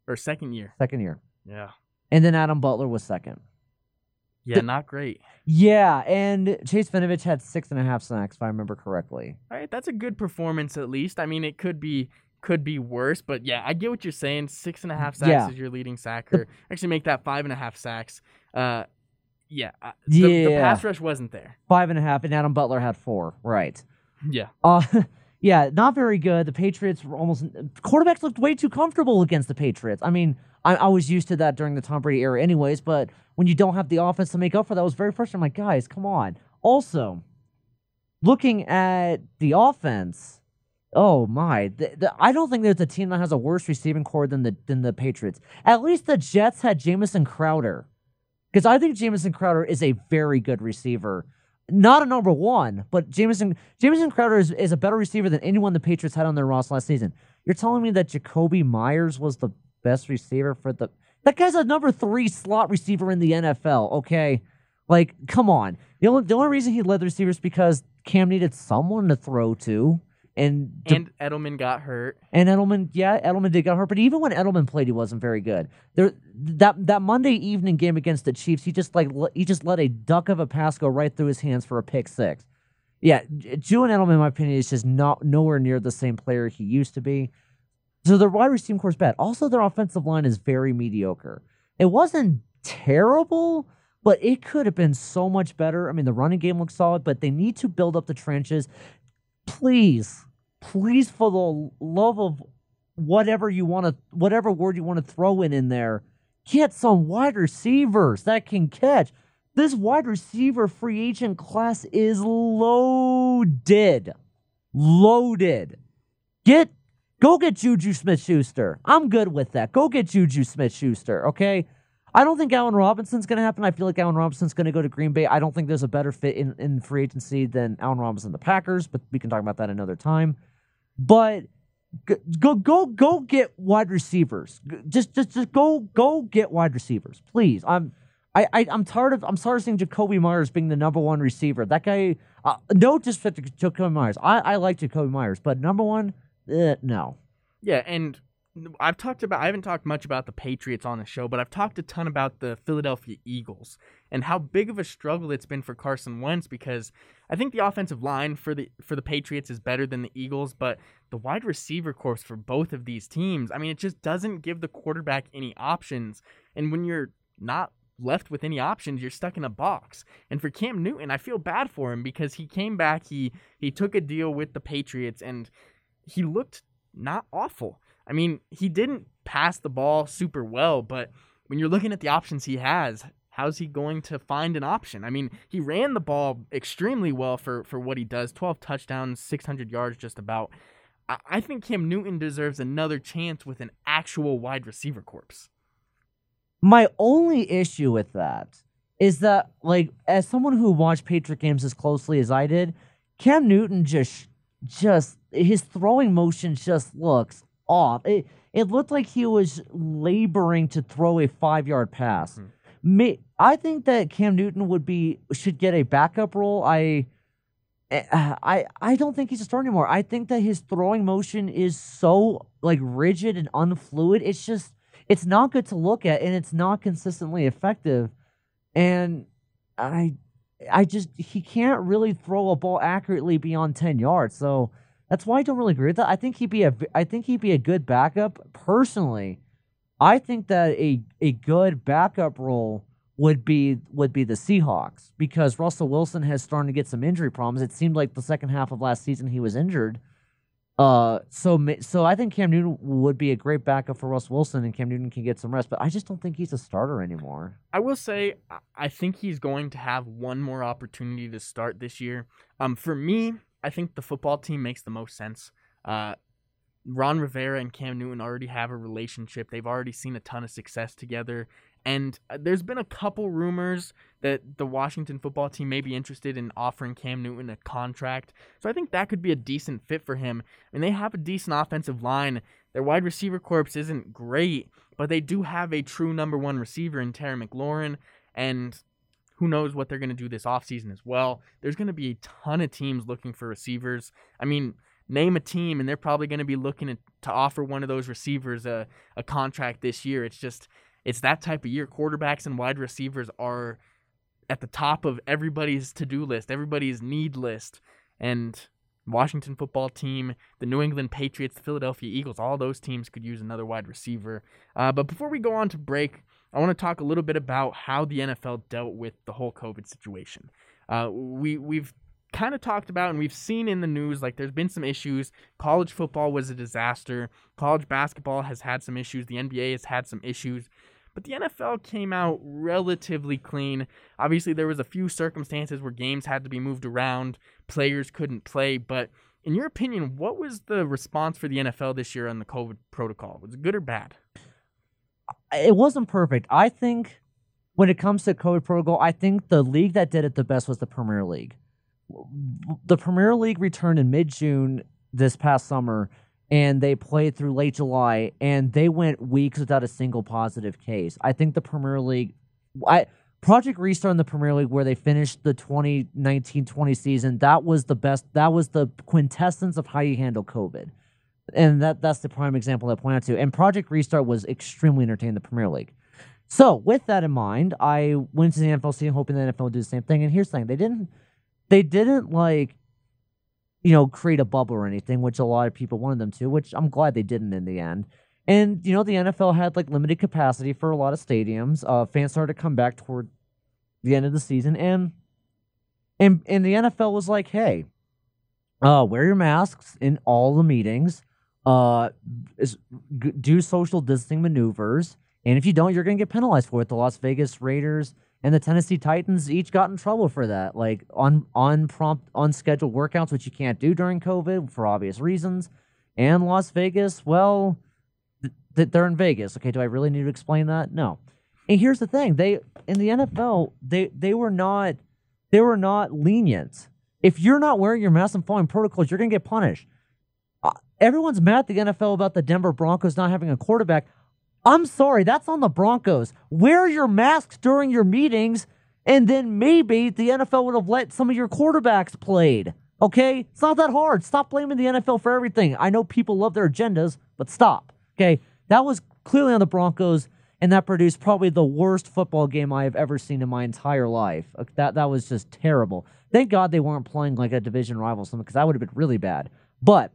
Or second year. Second year. Yeah. And then Adam Butler was second. Yeah, the, not great. Yeah, and Chase Winovich had six and a half sacks, if I remember correctly. All right, that's a good performance at least. I mean, it could be could be worse, but yeah, I get what you're saying. Six and a half sacks yeah. is your leading sacker. Actually, make that five and a half sacks. Uh, yeah, uh, the, yeah. The pass rush wasn't there. Five and a half, and Adam Butler had four. Right. Yeah. Uh, yeah, not very good. The Patriots were almost quarterbacks looked way too comfortable against the Patriots. I mean, I, I was used to that during the Tom Brady era, anyways. But when you don't have the offense to make up for that, was very frustrating. I'm like, guys, come on. Also, looking at the offense, oh my, the, the, I don't think there's a team that has a worse receiving corps than the than the Patriots. At least the Jets had Jamison Crowder. Because I think Jamison Crowder is a very good receiver. Not a number one, but Jamison Jamison Crowder is, is a better receiver than anyone the Patriots had on their roster last season. You're telling me that Jakobi Meyers was the best receiver for the that guy's a number three slot receiver in the NFL, okay? Like, come on. The only the only reason he led the receivers because Cam needed someone to throw to. And and Edelman got hurt. And Edelman, yeah, Edelman did get hurt. But even when Edelman played, he wasn't very good. There, that that Monday evening game against the Chiefs, he just like he just let a duck of a pass go right through his hands for a pick six. Yeah, Julian Edelman, in my opinion, is just not nowhere near the same player he used to be. So their wide receiving corps is bad. Also, their offensive line is very mediocre. It wasn't terrible, but it could have been so much better. I mean, the running game looks solid, but they need to build up the trenches please, please, for the love of whatever you want to, whatever word you want to throw in in there, get some wide receivers that can catch. This wide receiver free agent class is loaded. Loaded. Get go get Juju Smith Schuster. I'm good with that. Go get Juju Smith Schuster, okay? I don't think Allen Robinson's going to happen. I feel like Allen Robinson's going to go to Green Bay. I don't think there's a better fit in, in free agency than Allen Robinson the Packers, but we can talk about that another time. But go go go get wide receivers. Just just just go go get wide receivers, please. I'm I, I am tired of I'm sorry seeing Jakobi Meyers being the number one receiver. That guy, uh, no disrespect to Jakobi Meyers. I I like Jakobi Meyers, but number one, eh, no. Yeah, and I've talked about I haven't talked much about the Patriots on the show, but I've talked a ton about the Philadelphia Eagles and how big of a struggle it's been for Carson Wentz because I think the offensive line for the for the Patriots is better than the Eagles, but the wide receiver course for both of these teams, I mean it just doesn't give the quarterback any options. And when you're not left with any options, you're stuck in a box. And for Cam Newton, I feel bad for him because he came back, he he took a deal with the Patriots and he looked not awful. I mean, he didn't pass the ball super well, but when you're looking at the options he has, how's he going to find an option? I mean, he ran the ball extremely well for, for what he does 12 touchdowns, 600 yards, just about. I, I think Cam Newton deserves another chance with an actual wide receiver corpse. My only issue with that is that, like, as someone who watched Patriot games as closely as I did, Cam Newton just, just, his throwing motion just looks off. It, it looked like he was laboring to throw a five yard pass. Mm-hmm. May, I think that Cam Newton would be should get a backup role. I eh, I I don't think he's a starter anymore. I think that his throwing motion is so like rigid and unfluid. It's just it's not good to look at and it's not consistently effective. And I I just he can't really throw a ball accurately beyond 10 yards. So that's why I don't really agree with that. I think he'd be a I think he'd be a good backup personally. I think that a a good backup role would be would be the Seahawks because Russell Wilson has started to get some injury problems. It seemed like the second half of last season he was injured. Uh, so so I think Cam Newton would be a great backup for Russ Wilson, and Cam Newton can get some rest. But I just don't think he's a starter anymore. I will say I think he's going to have one more opportunity to start this year. Um, for me, I think the football team makes the most sense. Uh, Ron Rivera and Cam Newton already have a relationship. They've already seen a ton of success together. And uh, there's been a couple rumors that the Washington football team may be interested in offering Cam Newton a contract. So I think that could be a decent fit for him. I mean, they have a decent offensive line. Their wide receiver corps isn't great, but they do have a true number one receiver in Terry McLaurin. And who knows what they're going to do this offseason as well. There's going to be a ton of teams looking for receivers. I mean, name a team, and they're probably going to be looking to, offer one of those receivers a, a contract this year. It's just it's that type of year. Quarterbacks and wide receivers are at the top of everybody's to do list, everybody's need list. And Washington football team, the New England Patriots, the Philadelphia Eagles, all those teams could use another wide receiver. Uh, but before we go on to break, I want to talk a little bit about how the NFL dealt with the whole COVID situation. Uh, we we've kind of talked about and we've seen in the news like there's been some issues. College football was a disaster. College basketball has had some issues. The NBA has had some issues. But the NFL came out relatively clean. Obviously, there was a few circumstances where games had to be moved around, players couldn't play, but in your opinion, what was the response for the NFL this year on the COVID protocol? Was it good or bad? It wasn't perfect. I think when it comes to COVID protocol, I think the league that did it the best was the Premier League. The Premier League returned in mid June this past summer and they played through late July, and they went weeks without a single positive case. I think the Premier League, I Project Restart in the Premier League, where they finished the 2019-20 season, that was the best. That was the quintessence of how you handle COVID, and that that's the prime example I point out to. And Project Restart was extremely entertaining in the Premier League. So with that in mind, I went to the NFL season hoping the NFL would do the same thing. And here's the thing: they didn't. They didn't like you know, create a bubble or anything, which a lot of people wanted them to, which I'm glad they didn't in the end. And, you know, the NFL had like limited capacity for a lot of stadiums. Uh, fans started to come back toward the end of the season. And, and, and the NFL was like, hey, uh, wear your masks in all the meetings, uh, do social distancing maneuvers. And if you don't, you're going to get penalized for it. The Las Vegas Raiders and the Tennessee Titans each got in trouble for that, like on on prompt unscheduled workouts, which you can't do during COVID for obvious reasons. And Las Vegas, well, th- they're in Vegas. Okay, do I really need to explain that? No. And here's the thing: they in the NFL, they they were not they were not lenient. If you're not wearing your mask and following protocols, you're gonna get punished. Uh, everyone's mad at the NFL about the Denver Broncos not having a quarterback. I'm sorry, that's on the Broncos. Wear your masks during your meetings, and then maybe the NFL would have let some of your quarterbacks played. Okay? It's not that hard. Stop blaming the NFL for everything. I know people love their agendas, but stop. Okay? That was clearly on the Broncos, and that produced probably the worst football game I have ever seen in my entire life. That that was just terrible. Thank God they weren't playing like a division rival something, because that would have been really bad. But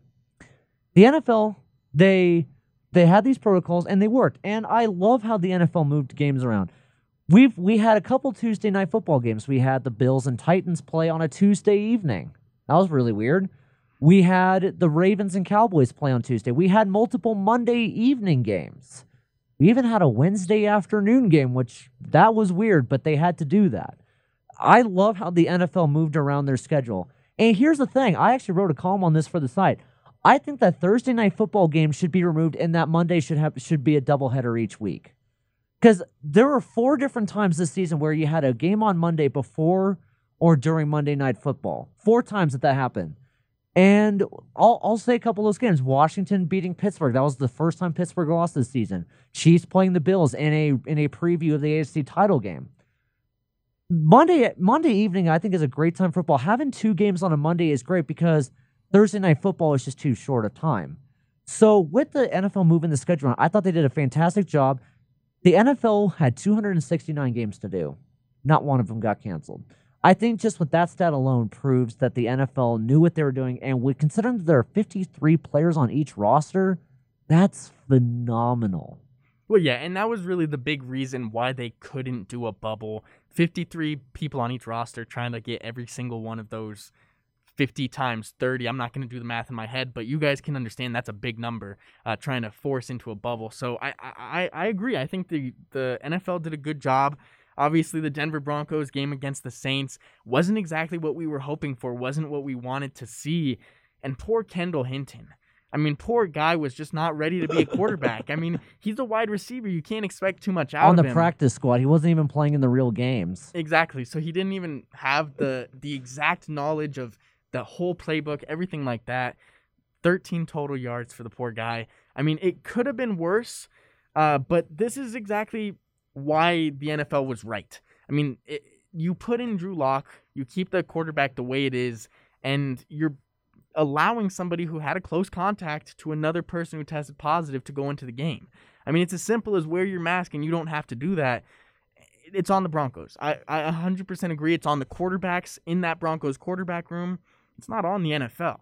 the NFL, they they had these protocols and they worked. And I love how the NFL moved games around. We've we had a couple Tuesday night football games. We had the Bills and Titans play on a Tuesday evening. That was really weird. We had the Ravens and Cowboys play on Tuesday. We had multiple Monday evening games. We even had a Wednesday afternoon game, which that was weird, but they had to do that. I love how the NFL moved around their schedule. And here's the thing I actually wrote a column on this for the site. I think that Thursday night football game should be removed and that Monday should have should be a doubleheader each week. Because there were four different times this season where you had a game on Monday before or during Monday night football. Four times that that happened. And I'll, I'll say a couple of those games. Washington beating Pittsburgh. That was the first time Pittsburgh lost this season. Chiefs playing the Bills in a in a preview of the AFC title game. Monday Monday evening, I think, is a great time for football. Having two games on a Monday is great because Thursday night football is just too short a time. So with the NFL moving the schedule, I thought they did a fantastic job. The NFL had 269 games to do. Not one of them got canceled. I think just with that stat alone proves that the NFL knew what they were doing, and with considering that there are 53 players on each roster, that's phenomenal. Well, yeah, and that was really the big reason why they couldn't do a bubble. 53 people on each roster trying to get every single one of those 50 times 30. I'm not going to do the math in my head, but you guys can understand that's a big number uh, trying to force into a bubble. So I, I, I agree. I think the, the NFL did a good job. Obviously, the Denver Broncos game against the Saints wasn't exactly what we were hoping for, wasn't what we wanted to see. And poor Kendall Hinton. I mean, poor guy was just not ready to be a quarterback. I mean, he's a wide receiver. You can't expect too much out on the practice squad. He wasn't even playing in the real games. Exactly. So he didn't even have the the exact knowledge of the whole playbook, everything like that. 13 total yards for the poor guy. I mean, it could have been worse, uh, but this is exactly why the NFL was right. I mean, it, you put in Drew Lock, you keep the quarterback the way it is, and you're allowing somebody who had a close contact to another person who tested positive to go into the game. I mean, it's as simple as wear your mask and you don't have to do that. It's on the Broncos. I, I 100% agree. It's on the quarterbacks in that Broncos quarterback room. It's not on the NFL.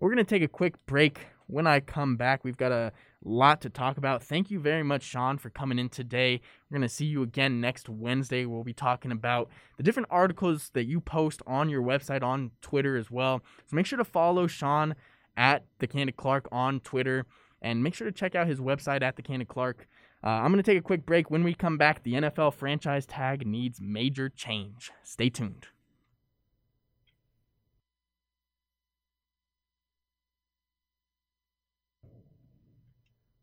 We're going to take a quick break. When I come back, we've got a lot to talk about. Thank you very much, Sean, for coming in today. We're going to see you again next Wednesday. We'll be talking about the different articles that you post on your website, on Twitter as well. So make sure to follow Sean at the Candid Clark on Twitter and make sure to check out his website at the Candid Clark. Uh, I'm going to take a quick break. When we come back, the NFL franchise tag needs major change. Stay tuned.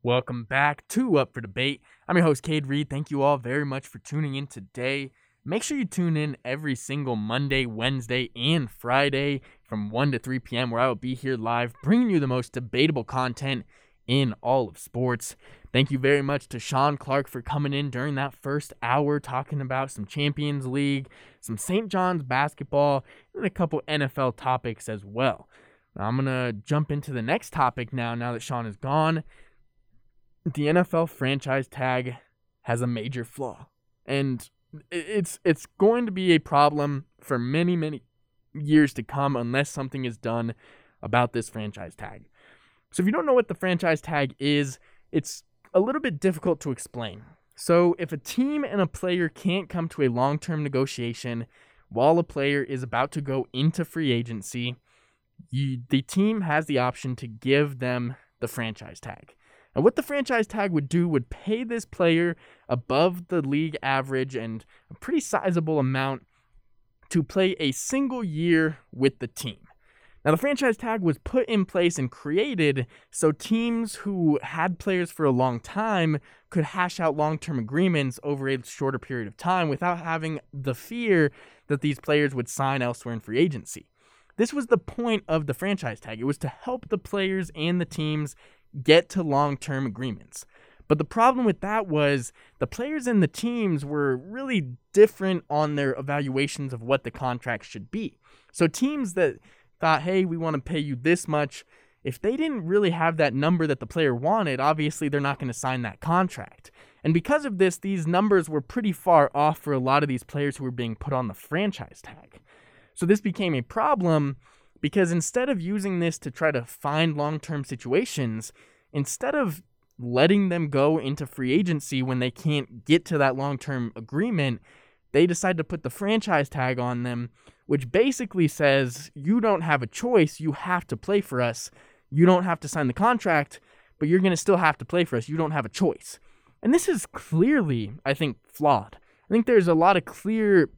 Welcome back to Up for Debate. I'm your host, Cade Reed. Thank you all very much for tuning in today. Make sure you tune in every single Monday, Wednesday, and Friday from 1 to 3 p.m., where I will be here live bringing you the most debatable content in all of sports. Thank you very much to Sean Clark for coming in during that first hour talking about some Champions League, some St. John's basketball, and a couple NFL topics as well. Now, I'm going to jump into the next topic now, now that Sean is gone the NFL franchise tag has a major flaw. And it's it's going to be a problem for many many years to come unless something is done about this franchise tag. So if you don't know what the franchise tag is, it's a little bit difficult to explain. So if a team and a player can't come to a long-term negotiation while a player is about to go into free agency, you, the team has the option to give them the franchise tag. And what the franchise tag would do would pay this player above the league average and a pretty sizable amount to play a single year with the team. Now, the franchise tag was put in place and created so teams who had players for a long time could hash out long term agreements over a shorter period of time without having the fear that these players would sign elsewhere in free agency. This was the point of the franchise tag. It was to help the players and the teams get to long term agreements. But the problem with that was the players and the teams were really different on their evaluations of what the contract should be. So teams that thought, hey, we want to pay you this much, if they didn't really have that number that the player wanted, obviously they're not going to sign that contract. And because of this, these numbers were pretty far off for a lot of these players who were being put on the franchise tag. So this became a problem because instead of using this to try to find long term situations, instead of letting them go into free agency when they can't get to that long term agreement, they decide to put the franchise tag on them, which basically says you don't have a choice. You have to play for us. You don't have to sign the contract, but you're going to still have to play for us. You don't have a choice. And this is clearly, I think, flawed. I think there's a lot of clear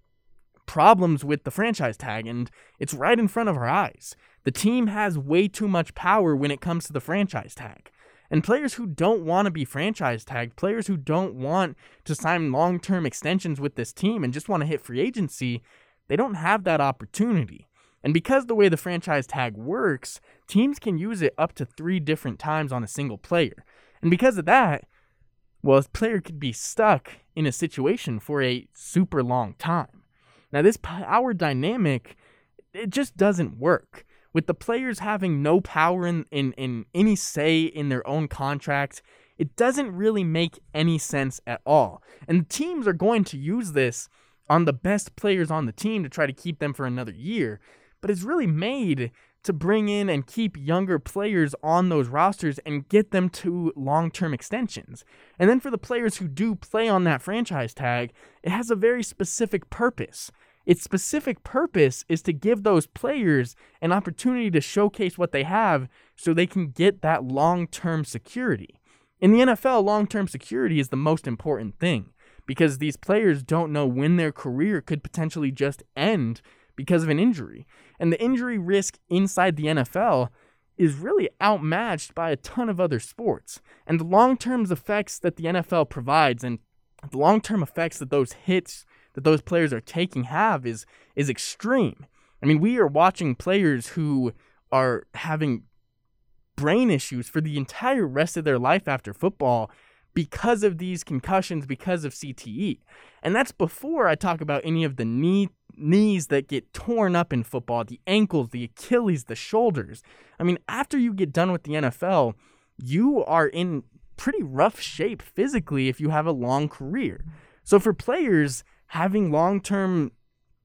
problems with the franchise tag, and it's right in front of our eyes. The team has way too much power when it comes to the franchise tag. And players who don't want to be franchise tagged, players who don't want to sign long term extensions with this team and just want to hit free agency, they don't have that opportunity. And because the way the franchise tag works, teams can use it up to three different times on a single player. And because of that, well, a player could be stuck in a situation for a super long time. Now, this power dynamic, it just doesn't work. With the players having no power in, in, in any say in their own contract, it doesn't really make any sense at all. And teams are going to use this on the best players on the team to try to keep them for another year. But it's really made to bring in and keep younger players on those rosters and get them to long term extensions. And then for the players who do play on that franchise tag, it has a very specific purpose. Its specific purpose is to give those players an opportunity to showcase what they have so they can get that long term security. In the NFL, long term security is the most important thing because these players don't know when their career could potentially just end because of an injury. And the injury risk inside the NFL is really outmatched by a ton of other sports. And the long term effects that the NFL provides and the long term effects that those hits that those players are taking have is is extreme. I mean, we are watching players who are having brain issues for the entire rest of their life after football because of these concussions, because of CTE. And that's before I talk about any of the knee knees that get torn up in football, the ankles, the Achilles, the shoulders. I mean, after you get done with the NFL, you are in pretty rough shape physically if you have a long career. So for players, having long-term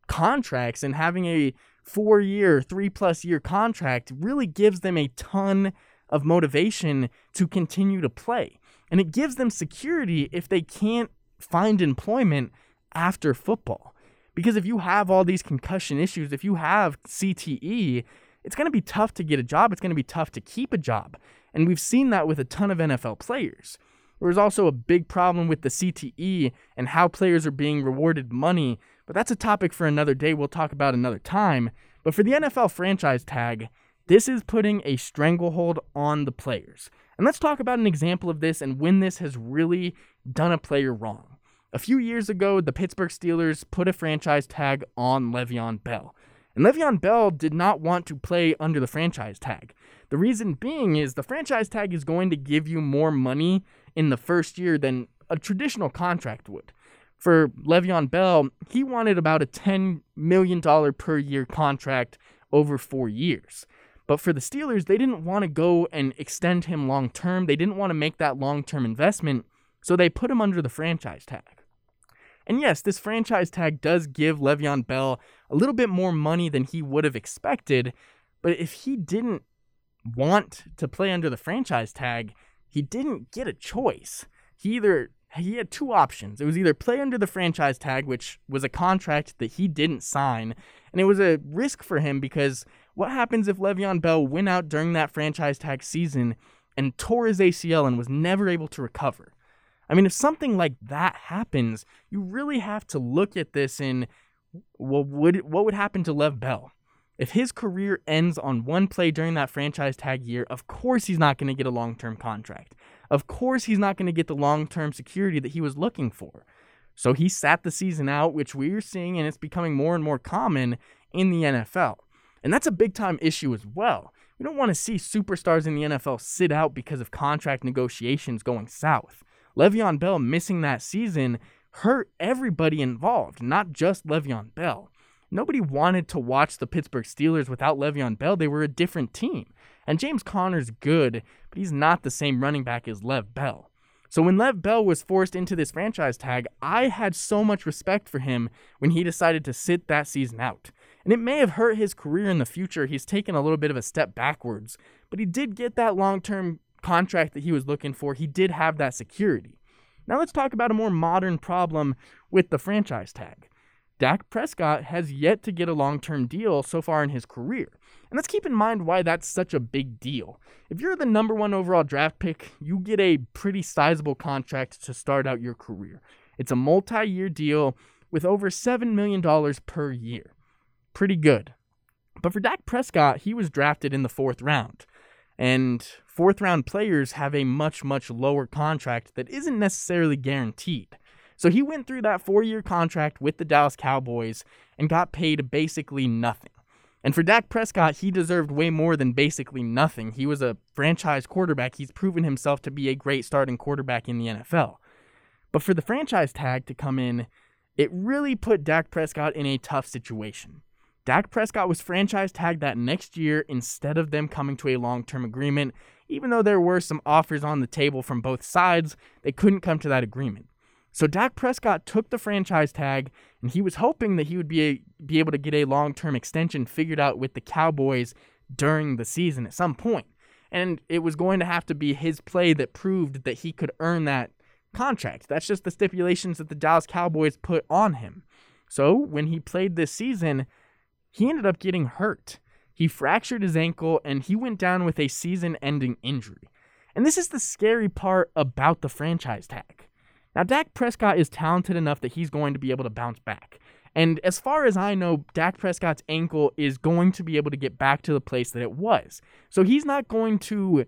contracts and having a four-year, three-plus year contract really gives them a ton of motivation to continue to play. And it gives them security if they can't find employment after football. Because if you have all these concussion issues, if you have CTE, it's going to be tough to get a job. It's going to be tough to keep a job. And we've seen that with a ton of NFL players. There's also a big problem with the CTE and how players are being rewarded money, but that's a topic for another day we'll talk about another time. But for the NFL franchise tag, this is putting a stranglehold on the players. And let's talk about an example of this and when this has really done a player wrong. A few years ago, the Pittsburgh Steelers put a franchise tag on Le'Veon Bell. And Le'Veon Bell did not want to play under the franchise tag. The reason being is the franchise tag is going to give you more money in the first year than a traditional contract would. For Le'Veon Bell, he wanted about a $10 million per year contract over four years. But for the Steelers, they didn't want to go and extend him long term. They didn't want to make that long term investment, so they put him under the franchise tag. And yes, this franchise tag does give Le'Veon Bell a little bit more money than he would have expected. But if he didn't want to play under the franchise tag, he didn't get a choice. He either he had two options. It was either play under the franchise tag, which was a contract that he didn't sign, and it was a risk for him because what happens if Le'Veon Bell went out during that franchise tag season and tore his ACL and was never able to recover? I mean, if something like that happens, you really have to look at this in what would what would happen to Lev Bell? If his career ends on one play during that franchise tag year, of course he's not going to get a long-term contract. Of course he's not going to get the long-term security that he was looking for. So he sat the season out, which we're seeing and it's becoming more and more common in the NFL. And that's a big time issue as well. We don't want to see superstars in the NFL sit out because of contract negotiations going south. Le'Veon Bell missing that season hurt everybody involved, not just Le'Veon Bell. Nobody wanted to watch the Pittsburgh Steelers without Le'Veon Bell. They were a different team. And James Conner's good, but he's not the same running back as Lev Bell. So when Lev Bell was forced into this franchise tag, I had so much respect for him when he decided to sit that season out. And it may have hurt his career in the future. He's taken a little bit of a step backwards, but he did get that long term contract that he was looking for, he did have that security. Now let's talk about a more modern problem with the franchise tag. Dak Prescott has yet to get a long term deal so far in his career. And let's keep in mind why that's such a big deal. If you're the number one overall draft pick, you get a pretty sizable contract to start out your career. It's a multi year deal with over $7 million per year. Pretty good. But for Dak Prescott, he was drafted in the fourth round. And fourth round players have a much, much lower contract that isn't necessarily guaranteed. So he went through that four year contract with the Dallas Cowboys and got paid basically nothing. And for Dak Prescott, he deserved way more than basically nothing. He was a franchise quarterback. He's proven himself to be a great starting quarterback in the NFL. But for the franchise tag to come in, it really put Dak Prescott in a tough situation. Dak Prescott was franchise tagged that next year instead of them coming to a long term agreement. Even though there were some offers on the table from both sides, they couldn't come to that agreement. So Dak Prescott took the franchise tag, and he was hoping that he would be, a, be able to get a long term extension figured out with the Cowboys during the season at some point. And it was going to have to be his play that proved that he could earn that contract. That's just the stipulations that the Dallas Cowboys put on him. So when he played this season, he ended up getting hurt. He fractured his ankle and he went down with a season ending injury. And this is the scary part about the franchise tag. Now, Dak Prescott is talented enough that he's going to be able to bounce back. And as far as I know, Dak Prescott's ankle is going to be able to get back to the place that it was. So he's not going to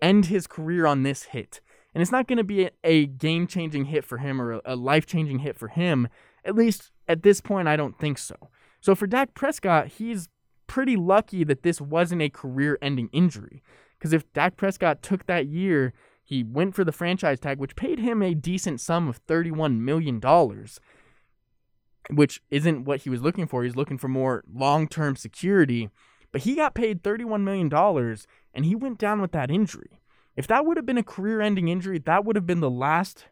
end his career on this hit. And it's not going to be a, game changing hit for him or a life changing hit for him. At least at this point, I don't think so. So for Dak Prescott, he's pretty lucky that this wasn't a career ending injury. Because if Dak Prescott took that year, he went for the franchise tag, which paid him a decent sum of $31 million, which isn't what he was looking for. He's looking for more long term security. But he got paid $31 million and he went down with that injury. If that would have been a career ending injury, that would have been the last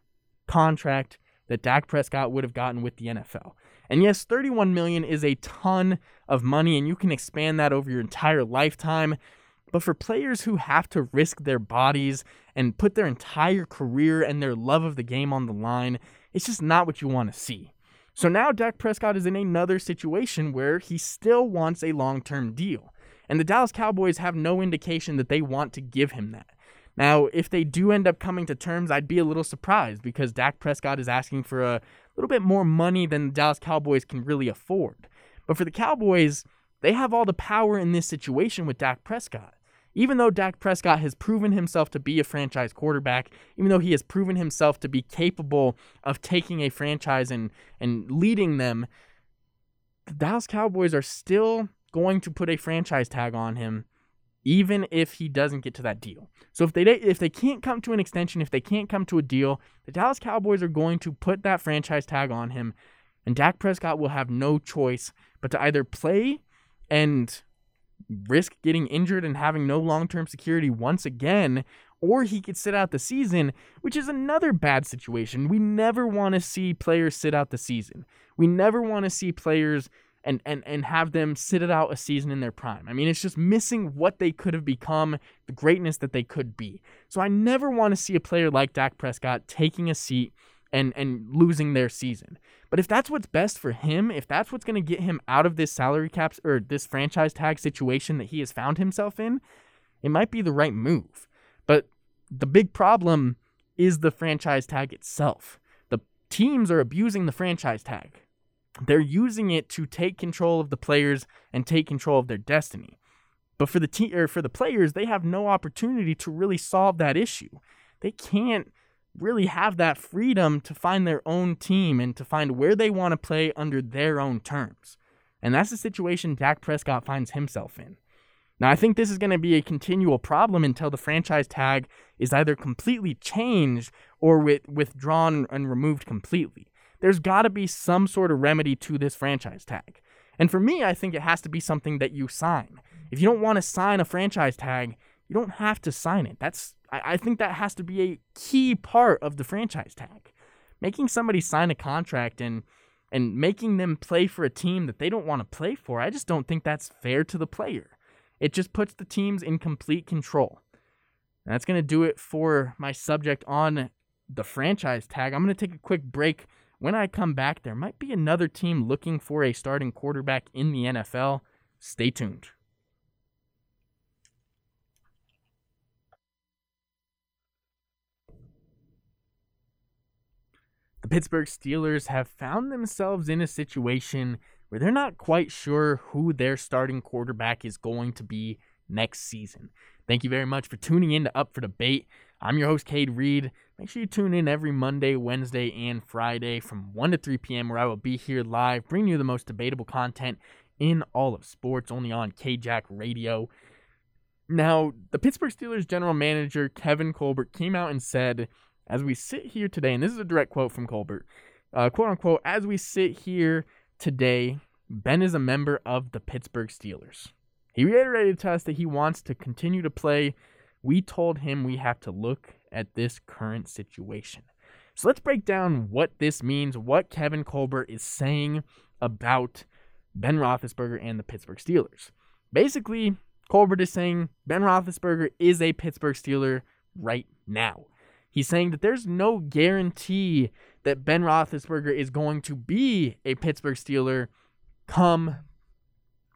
contract that Dak Prescott would have gotten with the NFL. And yes, 31 million is a ton of money and you can expand that over your entire lifetime. But for players who have to risk their bodies and put their entire career and their love of the game on the line, it's just not what you want to see. So now Dak Prescott is in another situation where he still wants a long term deal. And the Dallas Cowboys have no indication that they want to give him that. Now, if they do end up coming to terms, I'd be a little surprised because Dak Prescott is asking for a little bit more money than the Dallas Cowboys can really afford. But for the Cowboys, they have all the power in this situation with Dak Prescott. Even though Dak Prescott has proven himself to be a franchise quarterback, even though he has proven himself to be capable of taking a franchise and, and leading them, the Dallas Cowboys are still going to put a franchise tag on him even if he doesn't get to that deal. So if they if they can't come to an extension, if they can't come to a deal, the Dallas Cowboys are going to put that franchise tag on him, and Dak Prescott will have no choice but to either play and risk getting injured and having no long-term security once again, or he could sit out the season, which is another bad situation. We never want to see players sit out the season. We never want to see players and and and have them sit it out a season in their prime. I mean, it's just missing what they could have become, the greatness that they could be. So I never want to see a player like Dak Prescott taking a seat and and losing their season. But if that's what's best for him, if that's what's going to get him out of this salary caps or this franchise tag situation that he has found himself in, it might be the right move. But the big problem is the franchise tag itself. The teams are abusing the franchise tag. They're using it to take control of the players and take control of their destiny. But for the or er, for the players, they have no opportunity to really solve that issue. They can't really have that freedom to find their own team and to find where they want to play under their own terms. And that's the situation Dak Prescott finds himself in. Now, I think this is going to be a continual problem until the franchise tag is either completely changed or with, withdrawn and removed completely there's got to be some sort of remedy to this franchise tag. And for me, I think it has to be something that you sign. If you don't want to sign a franchise tag, you don't have to sign it. That's I, I think that has to be a key part of the franchise tag. Making somebody sign a contract and and making them play for a team that they don't want to play for, I just don't think that's fair to the player. It just puts the teams in complete control. And that's going to do it for my subject on the franchise tag. I'm going to take a quick break when I come back, there might be another team looking for a starting quarterback in the NFL. Stay tuned. The Pittsburgh Steelers have found themselves in a situation where they're not quite sure who their starting quarterback is going to be next season. Thank you very much for tuning in to Up for Debate. I'm your host, Cade Reed. Make sure you tune in every Monday, Wednesday, and Friday from 1 to 3 p.m., where I will be here live, bringing you the most debatable content in all of sports, only on KJack Radio. Now, the Pittsburgh Steelers general manager, Kevin Colbert, came out and said, as we sit here today, and this is a direct quote from Colbert, uh, quote unquote, as we sit here today, Ben is a member of the Pittsburgh Steelers. He reiterated to us that he wants to continue to play. We told him we have to look at this current situation. So let's break down what this means, what Kevin Colbert is saying about Ben Roethlisberger and the Pittsburgh Steelers. Basically, Colbert is saying Ben Roethlisberger is a Pittsburgh Steeler right now. He's saying that there's no guarantee that Ben Roethlisberger is going to be a Pittsburgh Steeler come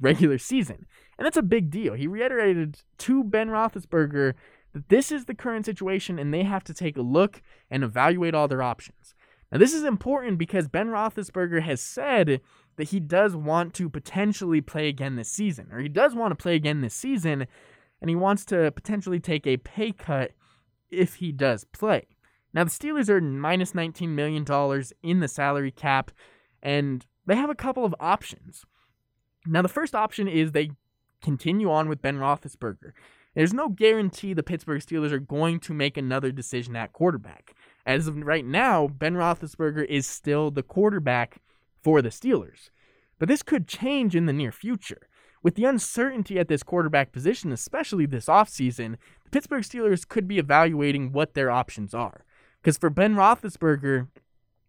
regular season. And that's a big deal. He reiterated to Ben Roethlisberger that this is the current situation and they have to take a look and evaluate all their options. Now, this is important because Ben Roethlisberger has said that he does want to potentially play again this season, or he does want to play again this season, and he wants to potentially take a pay cut if he does play. Now, the Steelers are minus $19 million in the salary cap, and they have a couple of options. Now, the first option is they continue on with Ben Roethlisberger. There's no guarantee the Pittsburgh Steelers are going to make another decision at quarterback. As of right now, Ben Roethlisberger is still the quarterback for the Steelers. But this could change in the near future. With the uncertainty at this quarterback position, especially this offseason, the Pittsburgh Steelers could be evaluating what their options are. Because for Ben Roethlisberger,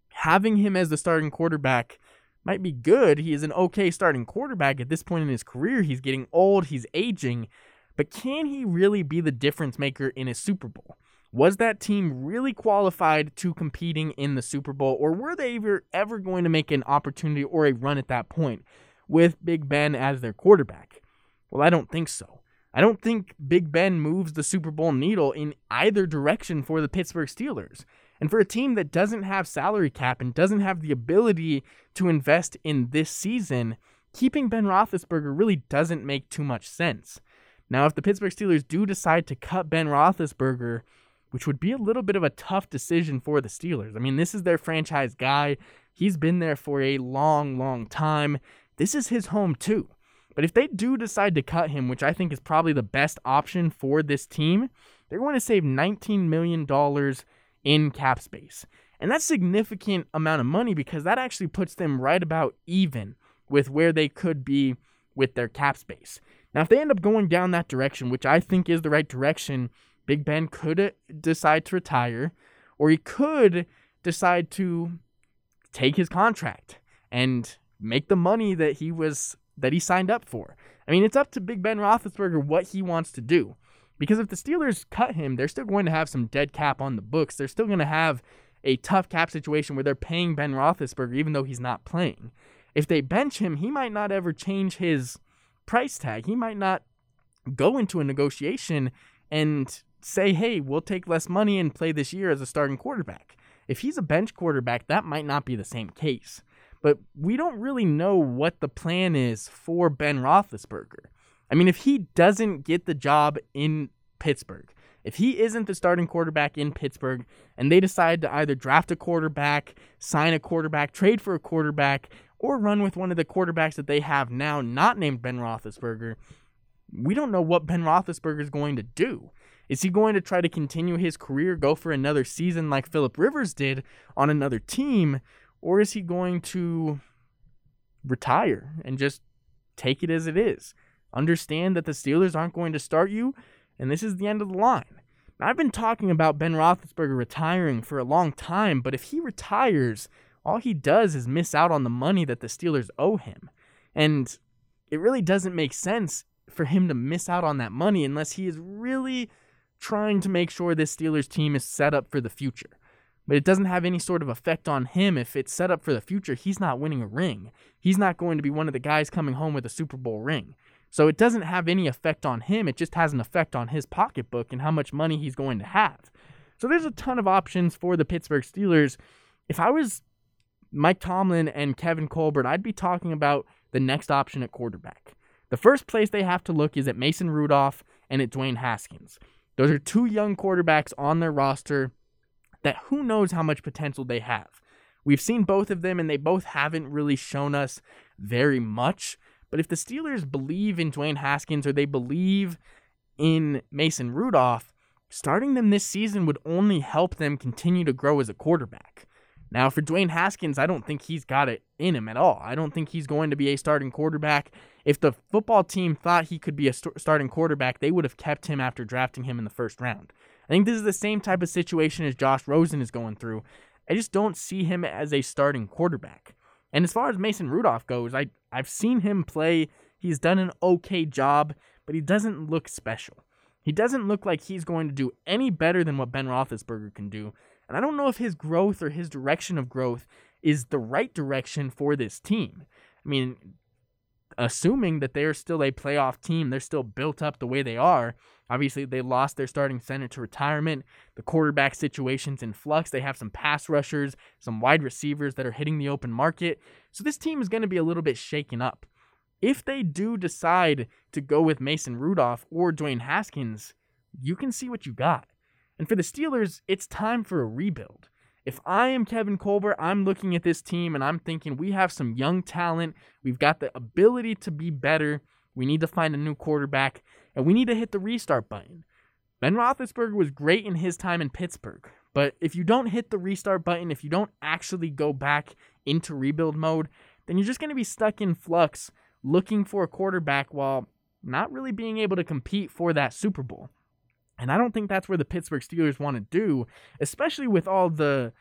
having him as the starting quarterback might be good. He is an okay starting quarterback at this point in his career. He's getting old, he's aging, but can he really be the difference maker in a Super Bowl? Was that team really qualified to competing in the Super Bowl, or were they ever, ever going to make an opportunity or a run at that point with Big Ben as their quarterback? Well, I don't think so. I don't think Big Ben moves the Super Bowl needle in either direction for the Pittsburgh Steelers. And for a team that doesn't have salary cap and doesn't have the ability to invest in this season, keeping Ben Roethlisberger really doesn't make too much sense. Now, if the Pittsburgh Steelers do decide to cut Ben Roethlisberger, which would be a little bit of a tough decision for the Steelers. I mean, this is their franchise guy. He's been there for a long, long time. This is his home, too. But if they do decide to cut him, which I think is probably the best option for this team, they're going to save $19 million in cap space. And that's significant amount of money because that actually puts them right about even with where they could be with their cap space. Now, if they end up going down that direction, which I think is the right direction, Big Ben could uh, decide to retire, or he could decide to take his contract and make the money that he was that he signed up for. I mean, it's up to Big Ben Roethlisberger what he wants to do. Because if the Steelers cut him, they're still going to have some dead cap on the books. They're still going to have a tough cap situation where they're paying Ben Roethlisberger even though he's not playing. If they bench him, he might not ever change his price tag. He might not go into a negotiation and say, hey, we'll take less money and play this year as a starting quarterback. If he's a bench quarterback, that might not be the same case but we don't really know what the plan is for Ben Roethlisberger. I mean, if he doesn't get the job in Pittsburgh, if he isn't the starting quarterback in Pittsburgh and they decide to either draft a quarterback, sign a quarterback, trade for a quarterback, or run with one of the quarterbacks that they have now, not named Ben Roethlisberger, we don't know what Ben Roethlisberger is going to do. Is he going to try to continue his career, go for another season like Philip Rivers did on another team, or is he going to retire and just take it as it is? Understand that the Steelers aren't going to start you, and this is the end of the line. I've been talking about Ben Roethlisberger retiring for a long time, but if he retires, all he does is miss out on the money that the Steelers owe him. And it really doesn't make sense for him to miss out on that money unless he is really trying to make sure this Steelers team is set up for the future but it doesn't have any sort of effect on him if it's set up for the future. He's not winning a ring. He's not going to be one of the guys coming home with a Super Bowl ring. So it doesn't have any effect on him. It just has an effect on his pocketbook and how much money he's going to have. So there's a ton of options for the Pittsburgh Steelers. If I was Mike Tomlin and Kevin Colbert, I'd be talking about the next option at quarterback. The first place they have to look is at Mason Rudolph and at Dwayne Haskins. Those are two young quarterbacks on their roster that who knows how much potential they have. We've seen both of them, and they both haven't really shown us very much. But if the Steelers believe in Dwayne Haskins or they believe in Mason Rudolph, starting them this season would only help them continue to grow as a quarterback. Now, for Dwayne Haskins, I don't think he's got it in him at all. I don't think he's going to be a starting quarterback. If the football team thought he could be a st- starting quarterback, they would have kept him after drafting him in the first round. I think this is the same type of situation as Josh Rosen is going through. I just don't see him as a starting quarterback. And as far as Mason Rudolph goes, I I've seen him play. He's done an okay job, but he doesn't look special. He doesn't look like he's going to do any better than what Ben Roethlisberger can do. And I don't know if his growth or his direction of growth is the right direction for this team. I mean, assuming that they're still a playoff team, they're still built up the way they are. Obviously, they lost their starting center to retirement. The quarterback situation's in flux. They have some pass rushers, some wide receivers that are hitting the open market. So this team is going to be a little bit shaken up. If they do decide to go with Mason Rudolph or Dwayne Haskins, you can see what you got. And for the Steelers, it's time for a rebuild. If I am Kevin Colbert, I'm looking at this team and I'm thinking we have some young talent. We've got the ability to be better. We need to find a new quarterback and we need to hit the restart button. Ben Roethlisberger was great in his time in Pittsburgh, but if you don't hit the restart button, if you don't actually go back into rebuild mode, then you're just going to be stuck in flux looking for a quarterback while not really being able to compete for that Super Bowl. And I don't think that's where the Pittsburgh Steelers want to do, especially with all the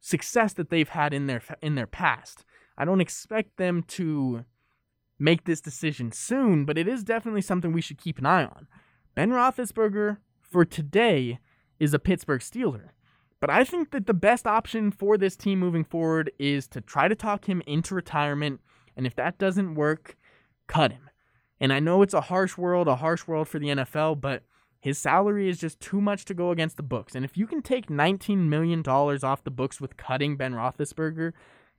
success that they've had in their in their past. I don't expect them to make this decision soon, but it is definitely something we should keep an eye on. Ben Roethlisberger for today is a Pittsburgh Steeler. But I think that the best option for this team moving forward is to try to talk him into retirement. And if that doesn't work, cut him. And I know it's a harsh world, a harsh world for the NFL, but his salary is just too much to go against the books. And if you can take $19 million off the books with cutting Ben Roethlisberger,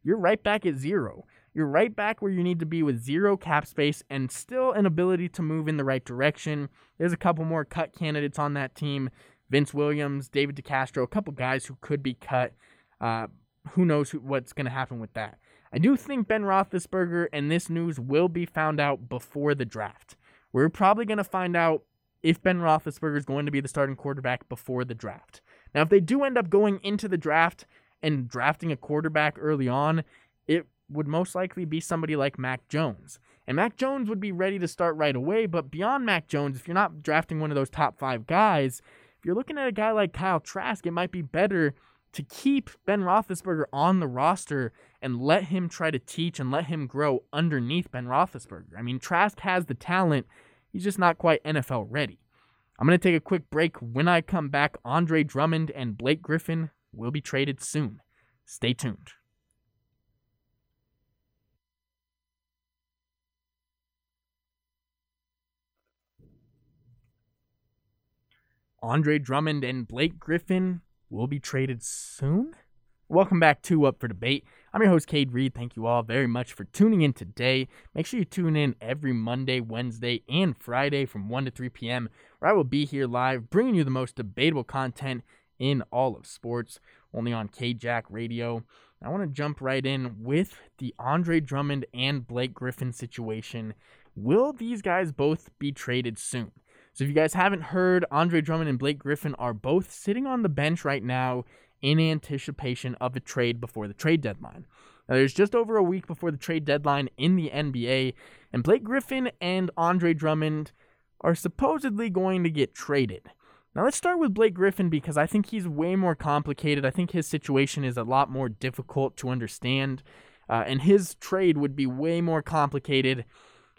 you're right back at zero. You're right back where you need to be with zero cap space and still an ability to move in the right direction. There's a couple more cut candidates on that team Vince Williams, David DeCastro, a couple guys who could be cut. Uh, who knows who, what's going to happen with that? I do think Ben Roethlisberger and this news will be found out before the draft. We're probably going to find out if Ben Roethlisberger is going to be the starting quarterback before the draft. Now, if they do end up going into the draft and drafting a quarterback early on, it would most likely be somebody like Mac Jones. And Mac Jones would be ready to start right away, but beyond Mac Jones, if you're not drafting one of those top five guys, if you're looking at a guy like Kyle Trask, it might be better to keep Ben Roethlisberger on the roster and let him try to teach and let him grow underneath Ben Roethlisberger. I mean, Trask has the talent He's just not quite NFL ready. I'm going to take a quick break. When I come back, Andre Drummond and Blake Griffin will be traded soon. Stay tuned. Andre Drummond and Blake Griffin will be traded soon? Welcome back to Up for Debate. I'm your host, Cade Reed. Thank you all very much for tuning in today. Make sure you tune in every Monday, Wednesday, and Friday from 1 to 3 p.m., where I will be here live bringing you the most debatable content in all of sports, only on KJack Radio. I want to jump right in with the Andre Drummond and Blake Griffin situation. Will these guys both be traded soon? So, if you guys haven't heard, Andre Drummond and Blake Griffin are both sitting on the bench right now in anticipation of a trade before the trade deadline. Now, there's just over a week before the trade deadline in the NBA, and Blake Griffin and Andre Drummond are supposedly going to get traded. Now, let's start with Blake Griffin because I think he's way more complicated. I think his situation is a lot more difficult to understand, uh, and his trade would be way more complicated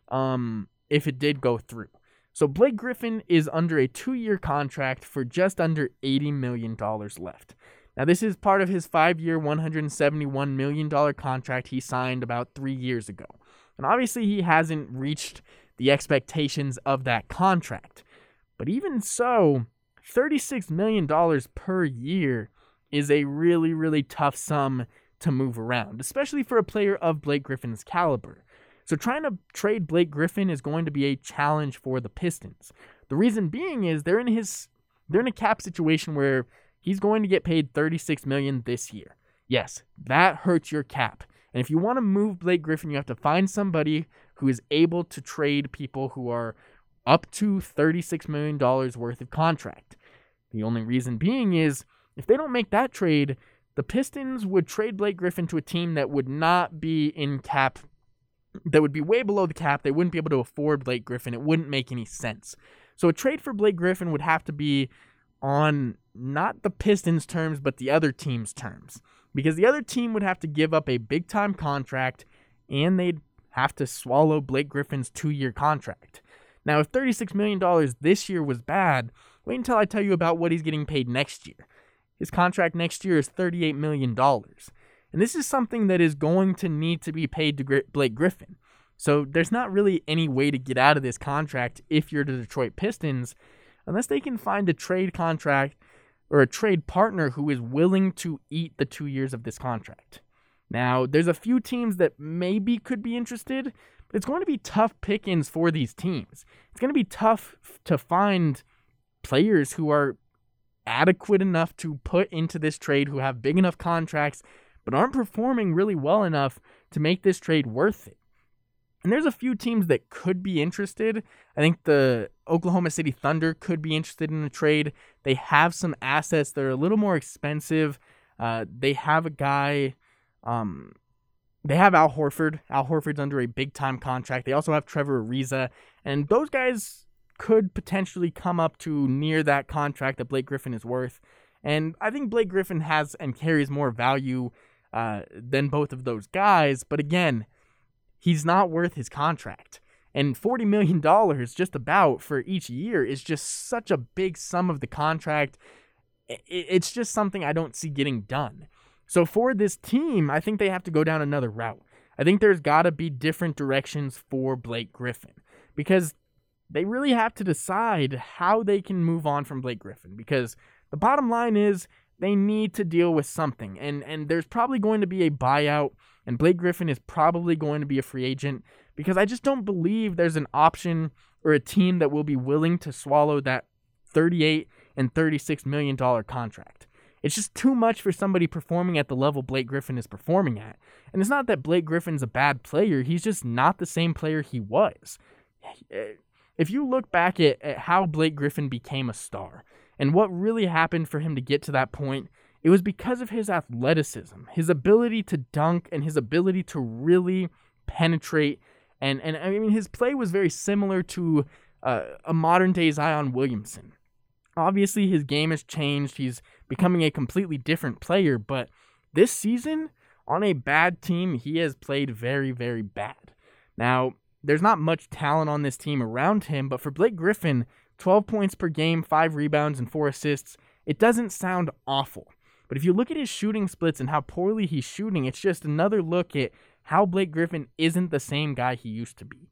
um, if it did go through. So, Blake Griffin is under a two year contract for just under $80 million left. Now, this is part of his five year, $171 million contract he signed about three years ago. And obviously, he hasn't reached the expectations of that contract. But even so, $36 million per year is a really, really tough sum to move around, especially for a player of Blake Griffin's caliber. So trying to trade Blake Griffin is going to be a challenge for the Pistons. The reason being is they're in his they're in a cap situation where He's going to get paid 36 million this year. Yes, that hurts your cap. And if you want to move Blake Griffin, you have to find somebody who is able to trade people who are up to $36 million worth of contract. The only reason being is if they don't make that trade, the Pistons would trade Blake Griffin to a team that would not be in cap, that would be way below the cap. They wouldn't be able to afford Blake Griffin. It wouldn't make any sense. So a trade for Blake Griffin would have to be on not the Pistons' terms, but the other team's terms. Because the other team would have to give up a big time contract and they'd have to swallow Blake Griffin's two year contract. Now, if $36 million this year was bad, wait until I tell you about what he's getting paid next year. His contract next year is $38 million. And this is something that is going to need to be paid to Blake Griffin. So there's not really any way to get out of this contract if you're the Detroit Pistons unless they can find a trade contract or a trade partner who is willing to eat the two years of this contract. Now, there's a few teams that maybe could be interested, but it's going to be tough pickings for these teams. It's going to be tough to find players who are adequate enough to put into this trade, who have big enough contracts, but aren't performing really well enough to make this trade worth it. And there's a few teams that could be interested. I think the Oklahoma City Thunder could be interested in a trade. They have some assets that are a little more expensive. Uh, they have a guy, um, they have Al Horford. Al Horford's under a big time contract. They also have Trevor Ariza. And those guys could potentially come up to near that contract that Blake Griffin is worth. And I think Blake Griffin has and carries more value uh, than both of those guys. But again, he's not worth his contract. And $40 million just about for each year is just such a big sum of the contract. It's just something I don't see getting done. So for this team, I think they have to go down another route. I think there's got to be different directions for Blake Griffin because they really have to decide how they can move on from Blake Griffin because the bottom line is they need to deal with something. And and there's probably going to be a buyout and Blake Griffin is probably going to be a free agent because I just don't believe there's an option or a team that will be willing to swallow that 38 and 36 million dollar contract. It's just too much for somebody performing at the level Blake Griffin is performing at. And it's not that Blake Griffin's a bad player, he's just not the same player he was. If you look back at, at how Blake Griffin became a star and what really happened for him to get to that point, it was because of his athleticism, his ability to dunk, and his ability to really penetrate. And, and I mean, his play was very similar to uh, a modern day Zion Williamson. Obviously, his game has changed. He's becoming a completely different player, but this season, on a bad team, he has played very, very bad. Now, there's not much talent on this team around him, but for Blake Griffin, 12 points per game, 5 rebounds, and 4 assists, it doesn't sound awful. But if you look at his shooting splits and how poorly he's shooting, it's just another look at how Blake Griffin isn't the same guy he used to be.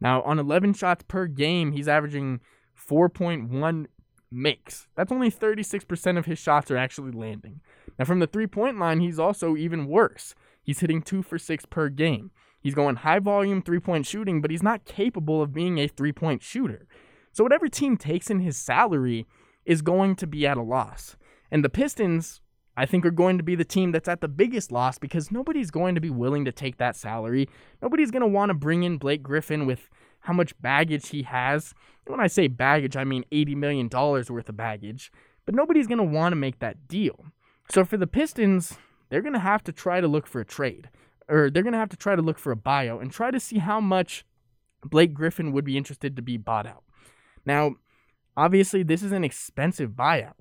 Now, on 11 shots per game, he's averaging 4.1 makes. That's only 36% of his shots are actually landing. Now, from the three point line, he's also even worse. He's hitting 2 for 6 per game. He's going high volume three point shooting, but he's not capable of being a three point shooter. So, whatever team takes in his salary is going to be at a loss. And the Pistons, I think, are going to be the team that's at the biggest loss because nobody's going to be willing to take that salary. Nobody's going to want to bring in Blake Griffin with how much baggage he has. when I say baggage, I mean $80 million worth of baggage. But nobody's going to want to make that deal. So for the Pistons, they're going to have to try to look for a trade or they're going to have to try to look for a buyout and try to see how much Blake Griffin would be interested to be bought out. Now, obviously, this is an expensive buyout.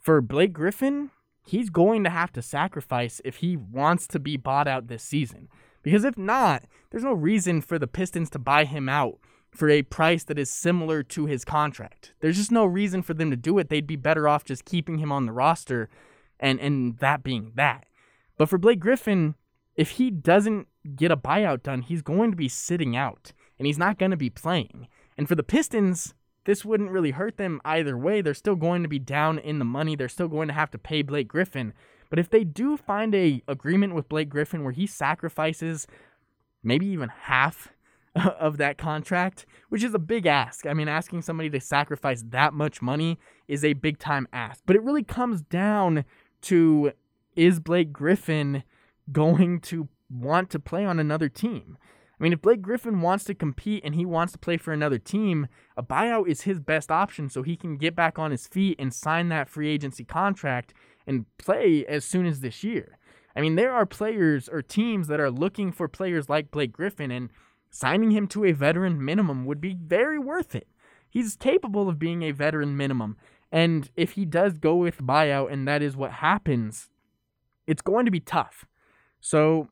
For Blake Griffin, he's going to have to sacrifice if he wants to be bought out this season. Because if not, there's no reason for the Pistons to buy him out for a price that is similar to his contract. There's just no reason for them to do it. They'd be better off just keeping him on the roster and and that being that. But for Blake Griffin, if he doesn't get a buyout done, he's going to be sitting out and he's not going to be playing. And for the Pistons, this wouldn't really hurt them either way. They're still going to be down in the money. They're still going to have to pay Blake Griffin. But if they do find a agreement with Blake Griffin where he sacrifices maybe even half of that contract, which is a big ask. I mean, asking somebody to sacrifice that much money is a big time ask. But it really comes down to is Blake Griffin going to want to play on another team. I mean, if Blake Griffin wants to compete and he wants to play for another team, a buyout is his best option so he can get back on his feet and sign that free agency contract and play as soon as this year. I mean, there are players or teams that are looking for players like Blake Griffin, and signing him to a veteran minimum would be very worth it. He's capable of being a veteran minimum. And if he does go with buyout and that is what happens, it's going to be tough. So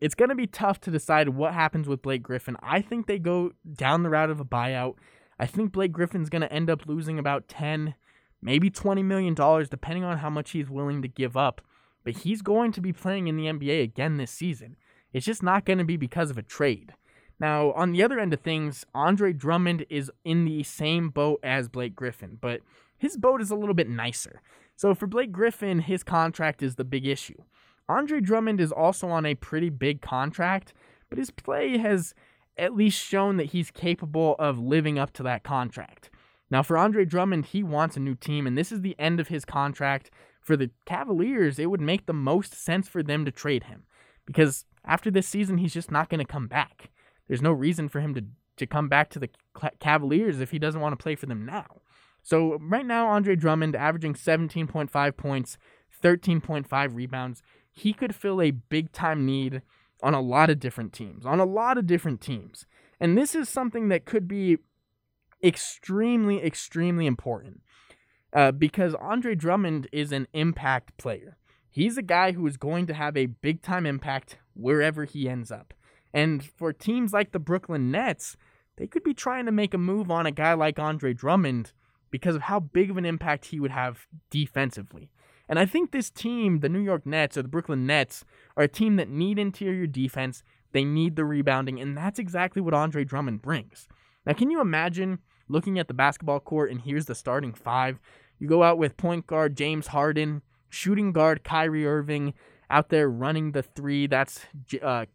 it's going to be tough to decide what happens with Blake Griffin. I think they go down the route of a buyout. I think Blake Griffin's going to end up losing about 10, maybe 20 million dollars depending on how much he's willing to give up. But he's going to be playing in the NBA again this season. It's just not going to be because of a trade. Now, on the other end of things, Andre Drummond is in the same boat as Blake Griffin, but his boat is a little bit nicer. So for Blake Griffin, his contract is the big issue. Andre Drummond is also on a pretty big contract, but his play has at least shown that he's capable of living up to that contract. Now, for Andre Drummond, he wants a new team, and this is the end of his contract. For the Cavaliers, it would make the most sense for them to trade him because after this season, he's just not going to come back. There's no reason for him to, to come back to the Cavaliers if he doesn't want to play for them now. So, right now, Andre Drummond averaging 17.5 points, 13.5 rebounds he could fill a big time need on a lot of different teams, on a lot of different teams. And this is something that could be extremely, extremely important uh, because Andre Drummond is an impact player. He's a guy who is going to have a big time impact wherever he ends up. And for teams like the Brooklyn Nets, they could be trying to make a move on a guy like Andre Drummond because of how big of an impact he would have defensively. And I think this team, the New York Nets or the Brooklyn Nets, are a team that need interior defense. They need the rebounding, and that's exactly what Andre Drummond brings. Now, can you imagine looking at the basketball court and here's the starting five? You go out with point guard James Harden, shooting guard Kyrie Irving, out there running the three. That's uh,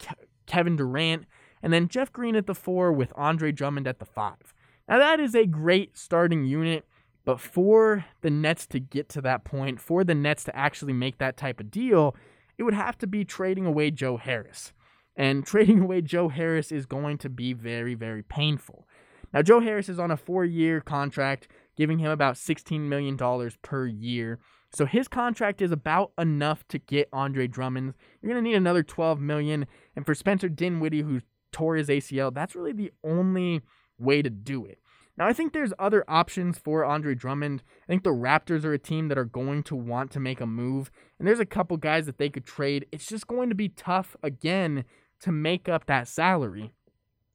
Kevin Durant, and then Jeff Green at the four with Andre Drummond at the five. Now, that is a great starting unit. But for the Nets to get to that point, for the Nets to actually make that type of deal, it would have to be trading away Joe Harris. And trading away Joe Harris is going to be very, very painful. Now, Joe Harris is on a four year contract, giving him about $16 million per year. So his contract is about enough to get Andre Drummond. You're going to need another 12 million. And for Spencer Dinwiddie, who tore his ACL, that's really the only way to do it. Now, I think there's other options for Andre Drummond. I think the Raptors are a team that are going to want to make a move, and there's a couple guys that they could trade. It's just going to be tough, again, to make up that salary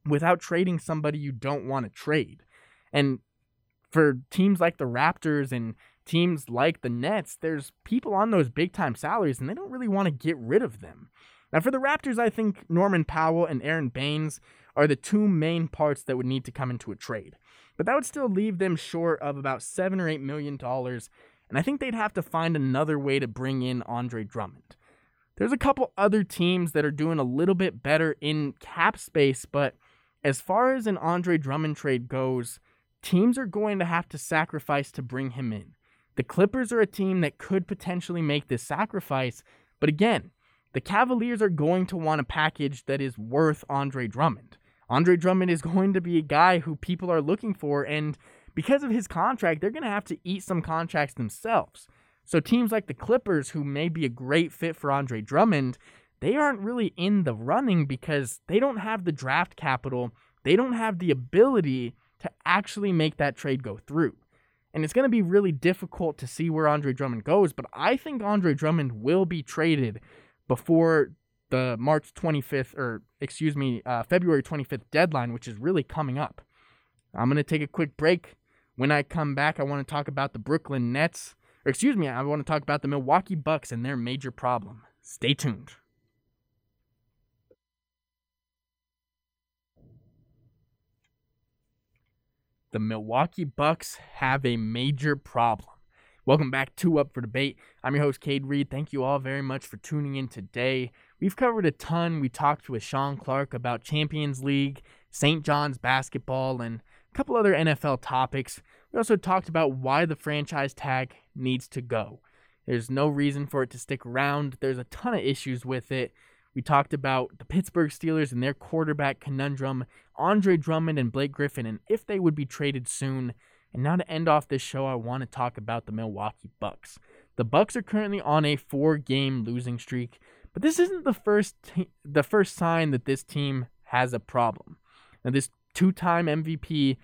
without trading somebody you don't want to trade. And for teams like the Raptors and teams like the Nets, there's people on those big time salaries, and they don't really want to get rid of them. Now, for the Raptors, I think Norman Powell and Aron Baynes are the two main parts that would need to come into a trade but that would still leave them short of about seven or eight million dollars, and I think they'd have to find another way to bring in Andre Drummond. There's a couple other teams that are doing a little bit better in cap space, but as far as an Andre Drummond trade goes, teams are going to have to sacrifice to bring him in. The Clippers are a team that could potentially make this sacrifice, but again, the Cavaliers are going to want a package that is worth Andre Drummond. Andre Drummond is going to be a guy who people are looking for, and because of his contract, they're going to have to eat some contracts themselves. So teams like the Clippers, who may be a great fit for Andre Drummond, they aren't really in the running because they don't have the draft capital. They don't have the ability to actually make that trade go through. And it's going to be really difficult to see where Andre Drummond goes, but I think Andre Drummond will be traded before the March 25th, or excuse me, uh, February 25th deadline, which is really coming up. I'm going to take a quick break. When I come back, I want to talk about the Brooklyn Nets, or excuse me, I want to talk about the Milwaukee Bucks and their major problem. Stay tuned. The Milwaukee Bucks have a major problem. Welcome back to Up for Debate. I'm your host, Cade Reed. Thank you all very much for tuning in today. We've covered a ton. We talked with Sean Clark about Champions League, St. John's basketball, and a couple other NFL topics. We also talked about why the franchise tag needs to go. There's no reason for it to stick around. There's a ton of issues with it. We talked about the Pittsburgh Steelers and their quarterback conundrum, Andre Drummond and Blake Griffin, and if they would be traded soon. And now to end off this show, I want to talk about the Milwaukee Bucks. The Bucks are currently on a four-game losing streak, but this isn't the first t- the first sign that this team has a problem. Now, this two-time MVP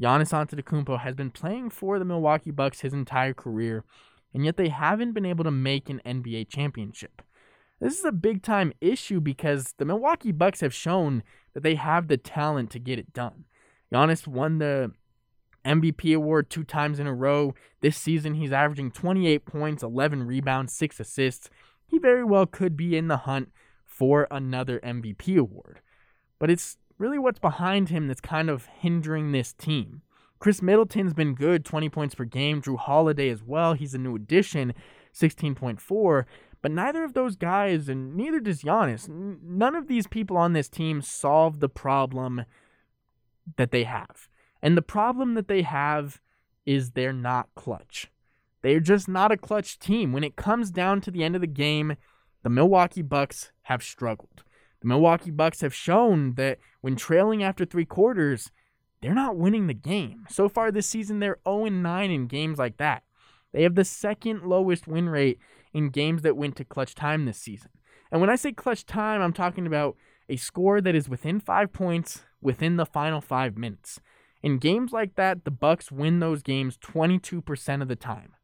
Giannis Antetokounmpo has been playing for the Milwaukee Bucks his entire career, and yet they haven't been able to make an NBA championship. This is a big time issue because the Milwaukee Bucks have shown that they have the talent to get it done. Giannis won the MVP award two times in a row. This season, he's averaging 28 points, 11 rebounds, 6 assists. He very well could be in the hunt for another MVP award. But it's really what's behind him that's kind of hindering this team. Khris Middleton's been good, 20 points per game. Jrue Holiday as well. He's a new addition, 16.4. But neither of those guys, and neither does Giannis, none of these people on this team solve the problem that they have. And the problem that they have is they're not clutch. They're just not a clutch team. When it comes down to the end of the game, the Milwaukee Bucks have struggled. The Milwaukee Bucks have shown that when trailing after three quarters, they're not winning the game. So far this season, they're 0 9 in games like that. They have the second lowest win rate in games that went to clutch time this season. And when I say clutch time, I'm talking about a score that is within five points within the final five minutes. In games like that, the Bucks win those games 22% of the time.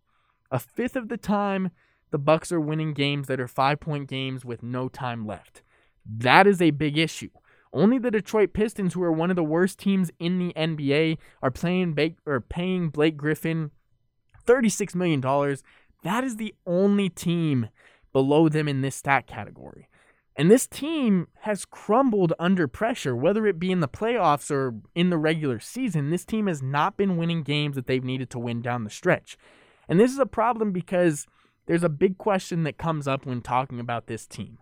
A fifth of the time, the Bucks are winning games that are five-point games with no time left. That is a big issue. Only the Detroit Pistons, who are one of the worst teams in the NBA, are playing Blake, or paying Blake Griffin $36 million. That is the only team below them in this stat category. And this team has crumbled under pressure, whether it be in the playoffs or in the regular season. This team has not been winning games that they've needed to win down the stretch. And this is a problem because there's a big question that comes up when talking about this team.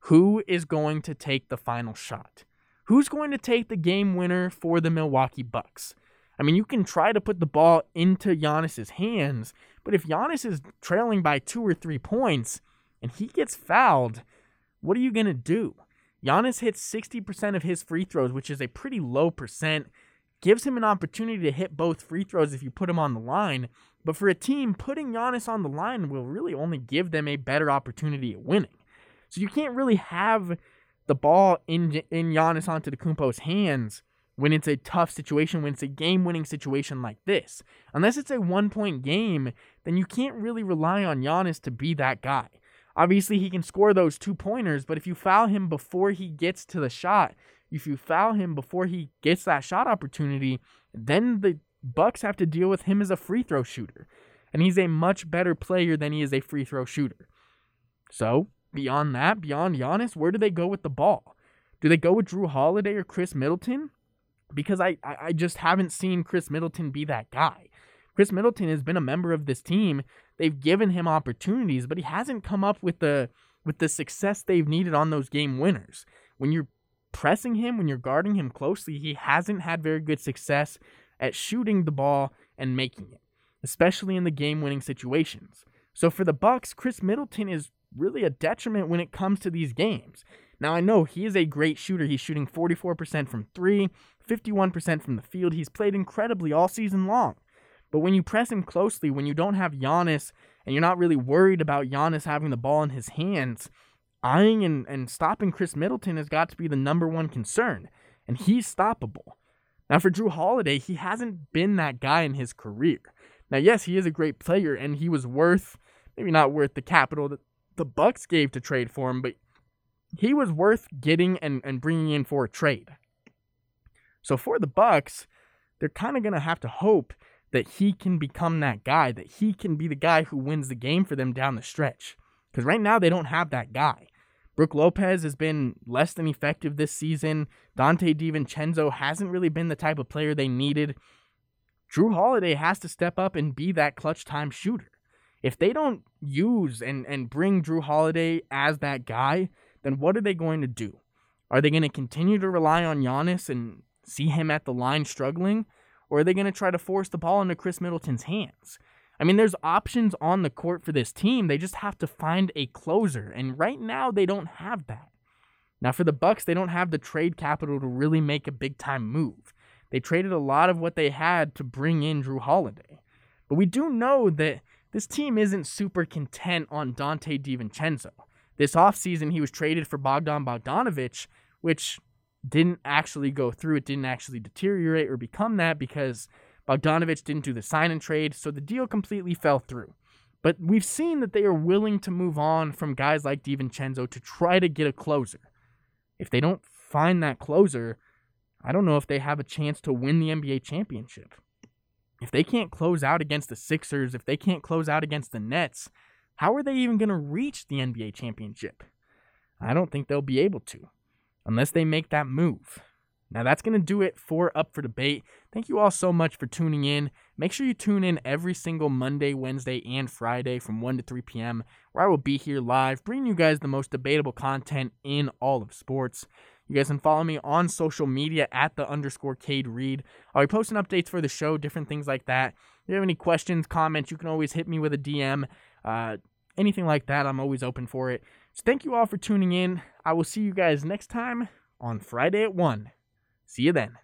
Who is going to take the final shot? Who's going to take the game winner for the Milwaukee Bucks? I mean, you can try to put the ball into Giannis's hands, but if Giannis is trailing by two or three points and he gets fouled, what are you going to do? Giannis hits 60% of his free throws, which is a pretty low percent. Gives him an opportunity to hit both free throws if you put him on the line. But for a team, putting Giannis on the line will really only give them a better opportunity at winning. So you can't really have the ball in in Giannis Antetokounmpo's hands when it's a tough situation, when it's a game-winning situation like this. Unless it's a one-point game, then you can't really rely on Giannis to be that guy. Obviously, he can score those two pointers, but if you foul him before he gets to the shot, if you foul him before he gets that shot opportunity, then the Bucks have to deal with him as a free throw shooter. And he's a much better player than he is a free throw shooter. So, beyond that, beyond Giannis, where do they go with the ball? Do they go with Jrue Holiday or Khris Middleton? Because I, I just haven't seen Khris Middleton be that guy. Khris Middleton has been a member of this team They've given him opportunities, but he hasn't come up with the with the success they've needed on those game winners. When you're pressing him, when you're guarding him closely, he hasn't had very good success at shooting the ball and making it, especially in the game-winning situations. So for the Bucks, Khris Middleton is really a detriment when it comes to these games. Now I know he is a great shooter. He's shooting 44% from 3, 51% from the field. He's played incredibly all season long. But when you press him closely, when you don't have Giannis and you're not really worried about Giannis having the ball in his hands, eyeing and, and stopping Khris Middleton has got to be the number one concern. And he's stoppable. Now, for Jrue Holiday, he hasn't been that guy in his career. Now, yes, he is a great player, and he was worth maybe not worth the capital that the Bucks gave to trade for him, but he was worth getting and, and bringing in for a trade. So for the Bucks, they're kind of going to have to hope that he can become that guy, that he can be the guy who wins the game for them down the stretch. Because right now they don't have that guy. Brook Lopez has been less than effective this season. Donte DiVincenzo hasn't really been the type of player they needed. Jrue Holiday has to step up and be that clutch time shooter. If they don't use and, and bring Jrue Holiday as that guy, then what are they going to do? Are they going to continue to rely on Giannis and see him at the line struggling? Or are they going to try to force the ball into Khris Middleton's hands? I mean, there's options on the court for this team. They just have to find a closer. And right now, they don't have that. Now, for the Bucks, they don't have the trade capital to really make a big time move. They traded a lot of what they had to bring in Jrue Holiday. But we do know that this team isn't super content on Donte DiVincenzo. This offseason, he was traded for Bogdan Bogdanovic, which didn't actually go through. It didn't actually deteriorate or become that because Bogdanovic didn't do the sign and trade, so the deal completely fell through. But we've seen that they are willing to move on from guys like DiVincenzo to try to get a closer. If they don't find that closer, I don't know if they have a chance to win the NBA championship. If they can't close out against the Sixers, if they can't close out against the Nets, how are they even going to reach the NBA championship? I don't think they'll be able to unless they make that move. Now, that's going to do it for Up for Debate. Thank you all so much for tuning in. Make sure you tune in every single Monday, Wednesday, and Friday from 1 to 3 p.m., where I will be here live, bringing you guys the most debatable content in all of sports. You guys can follow me on social media at the underscore Cade Reed. I'll be posting updates for the show, different things like that. If you have any questions, comments, you can always hit me with a DM. Uh, anything like that, I'm always open for it. So thank you all for tuning in. I will see you guys next time on Friday at 1. See you then.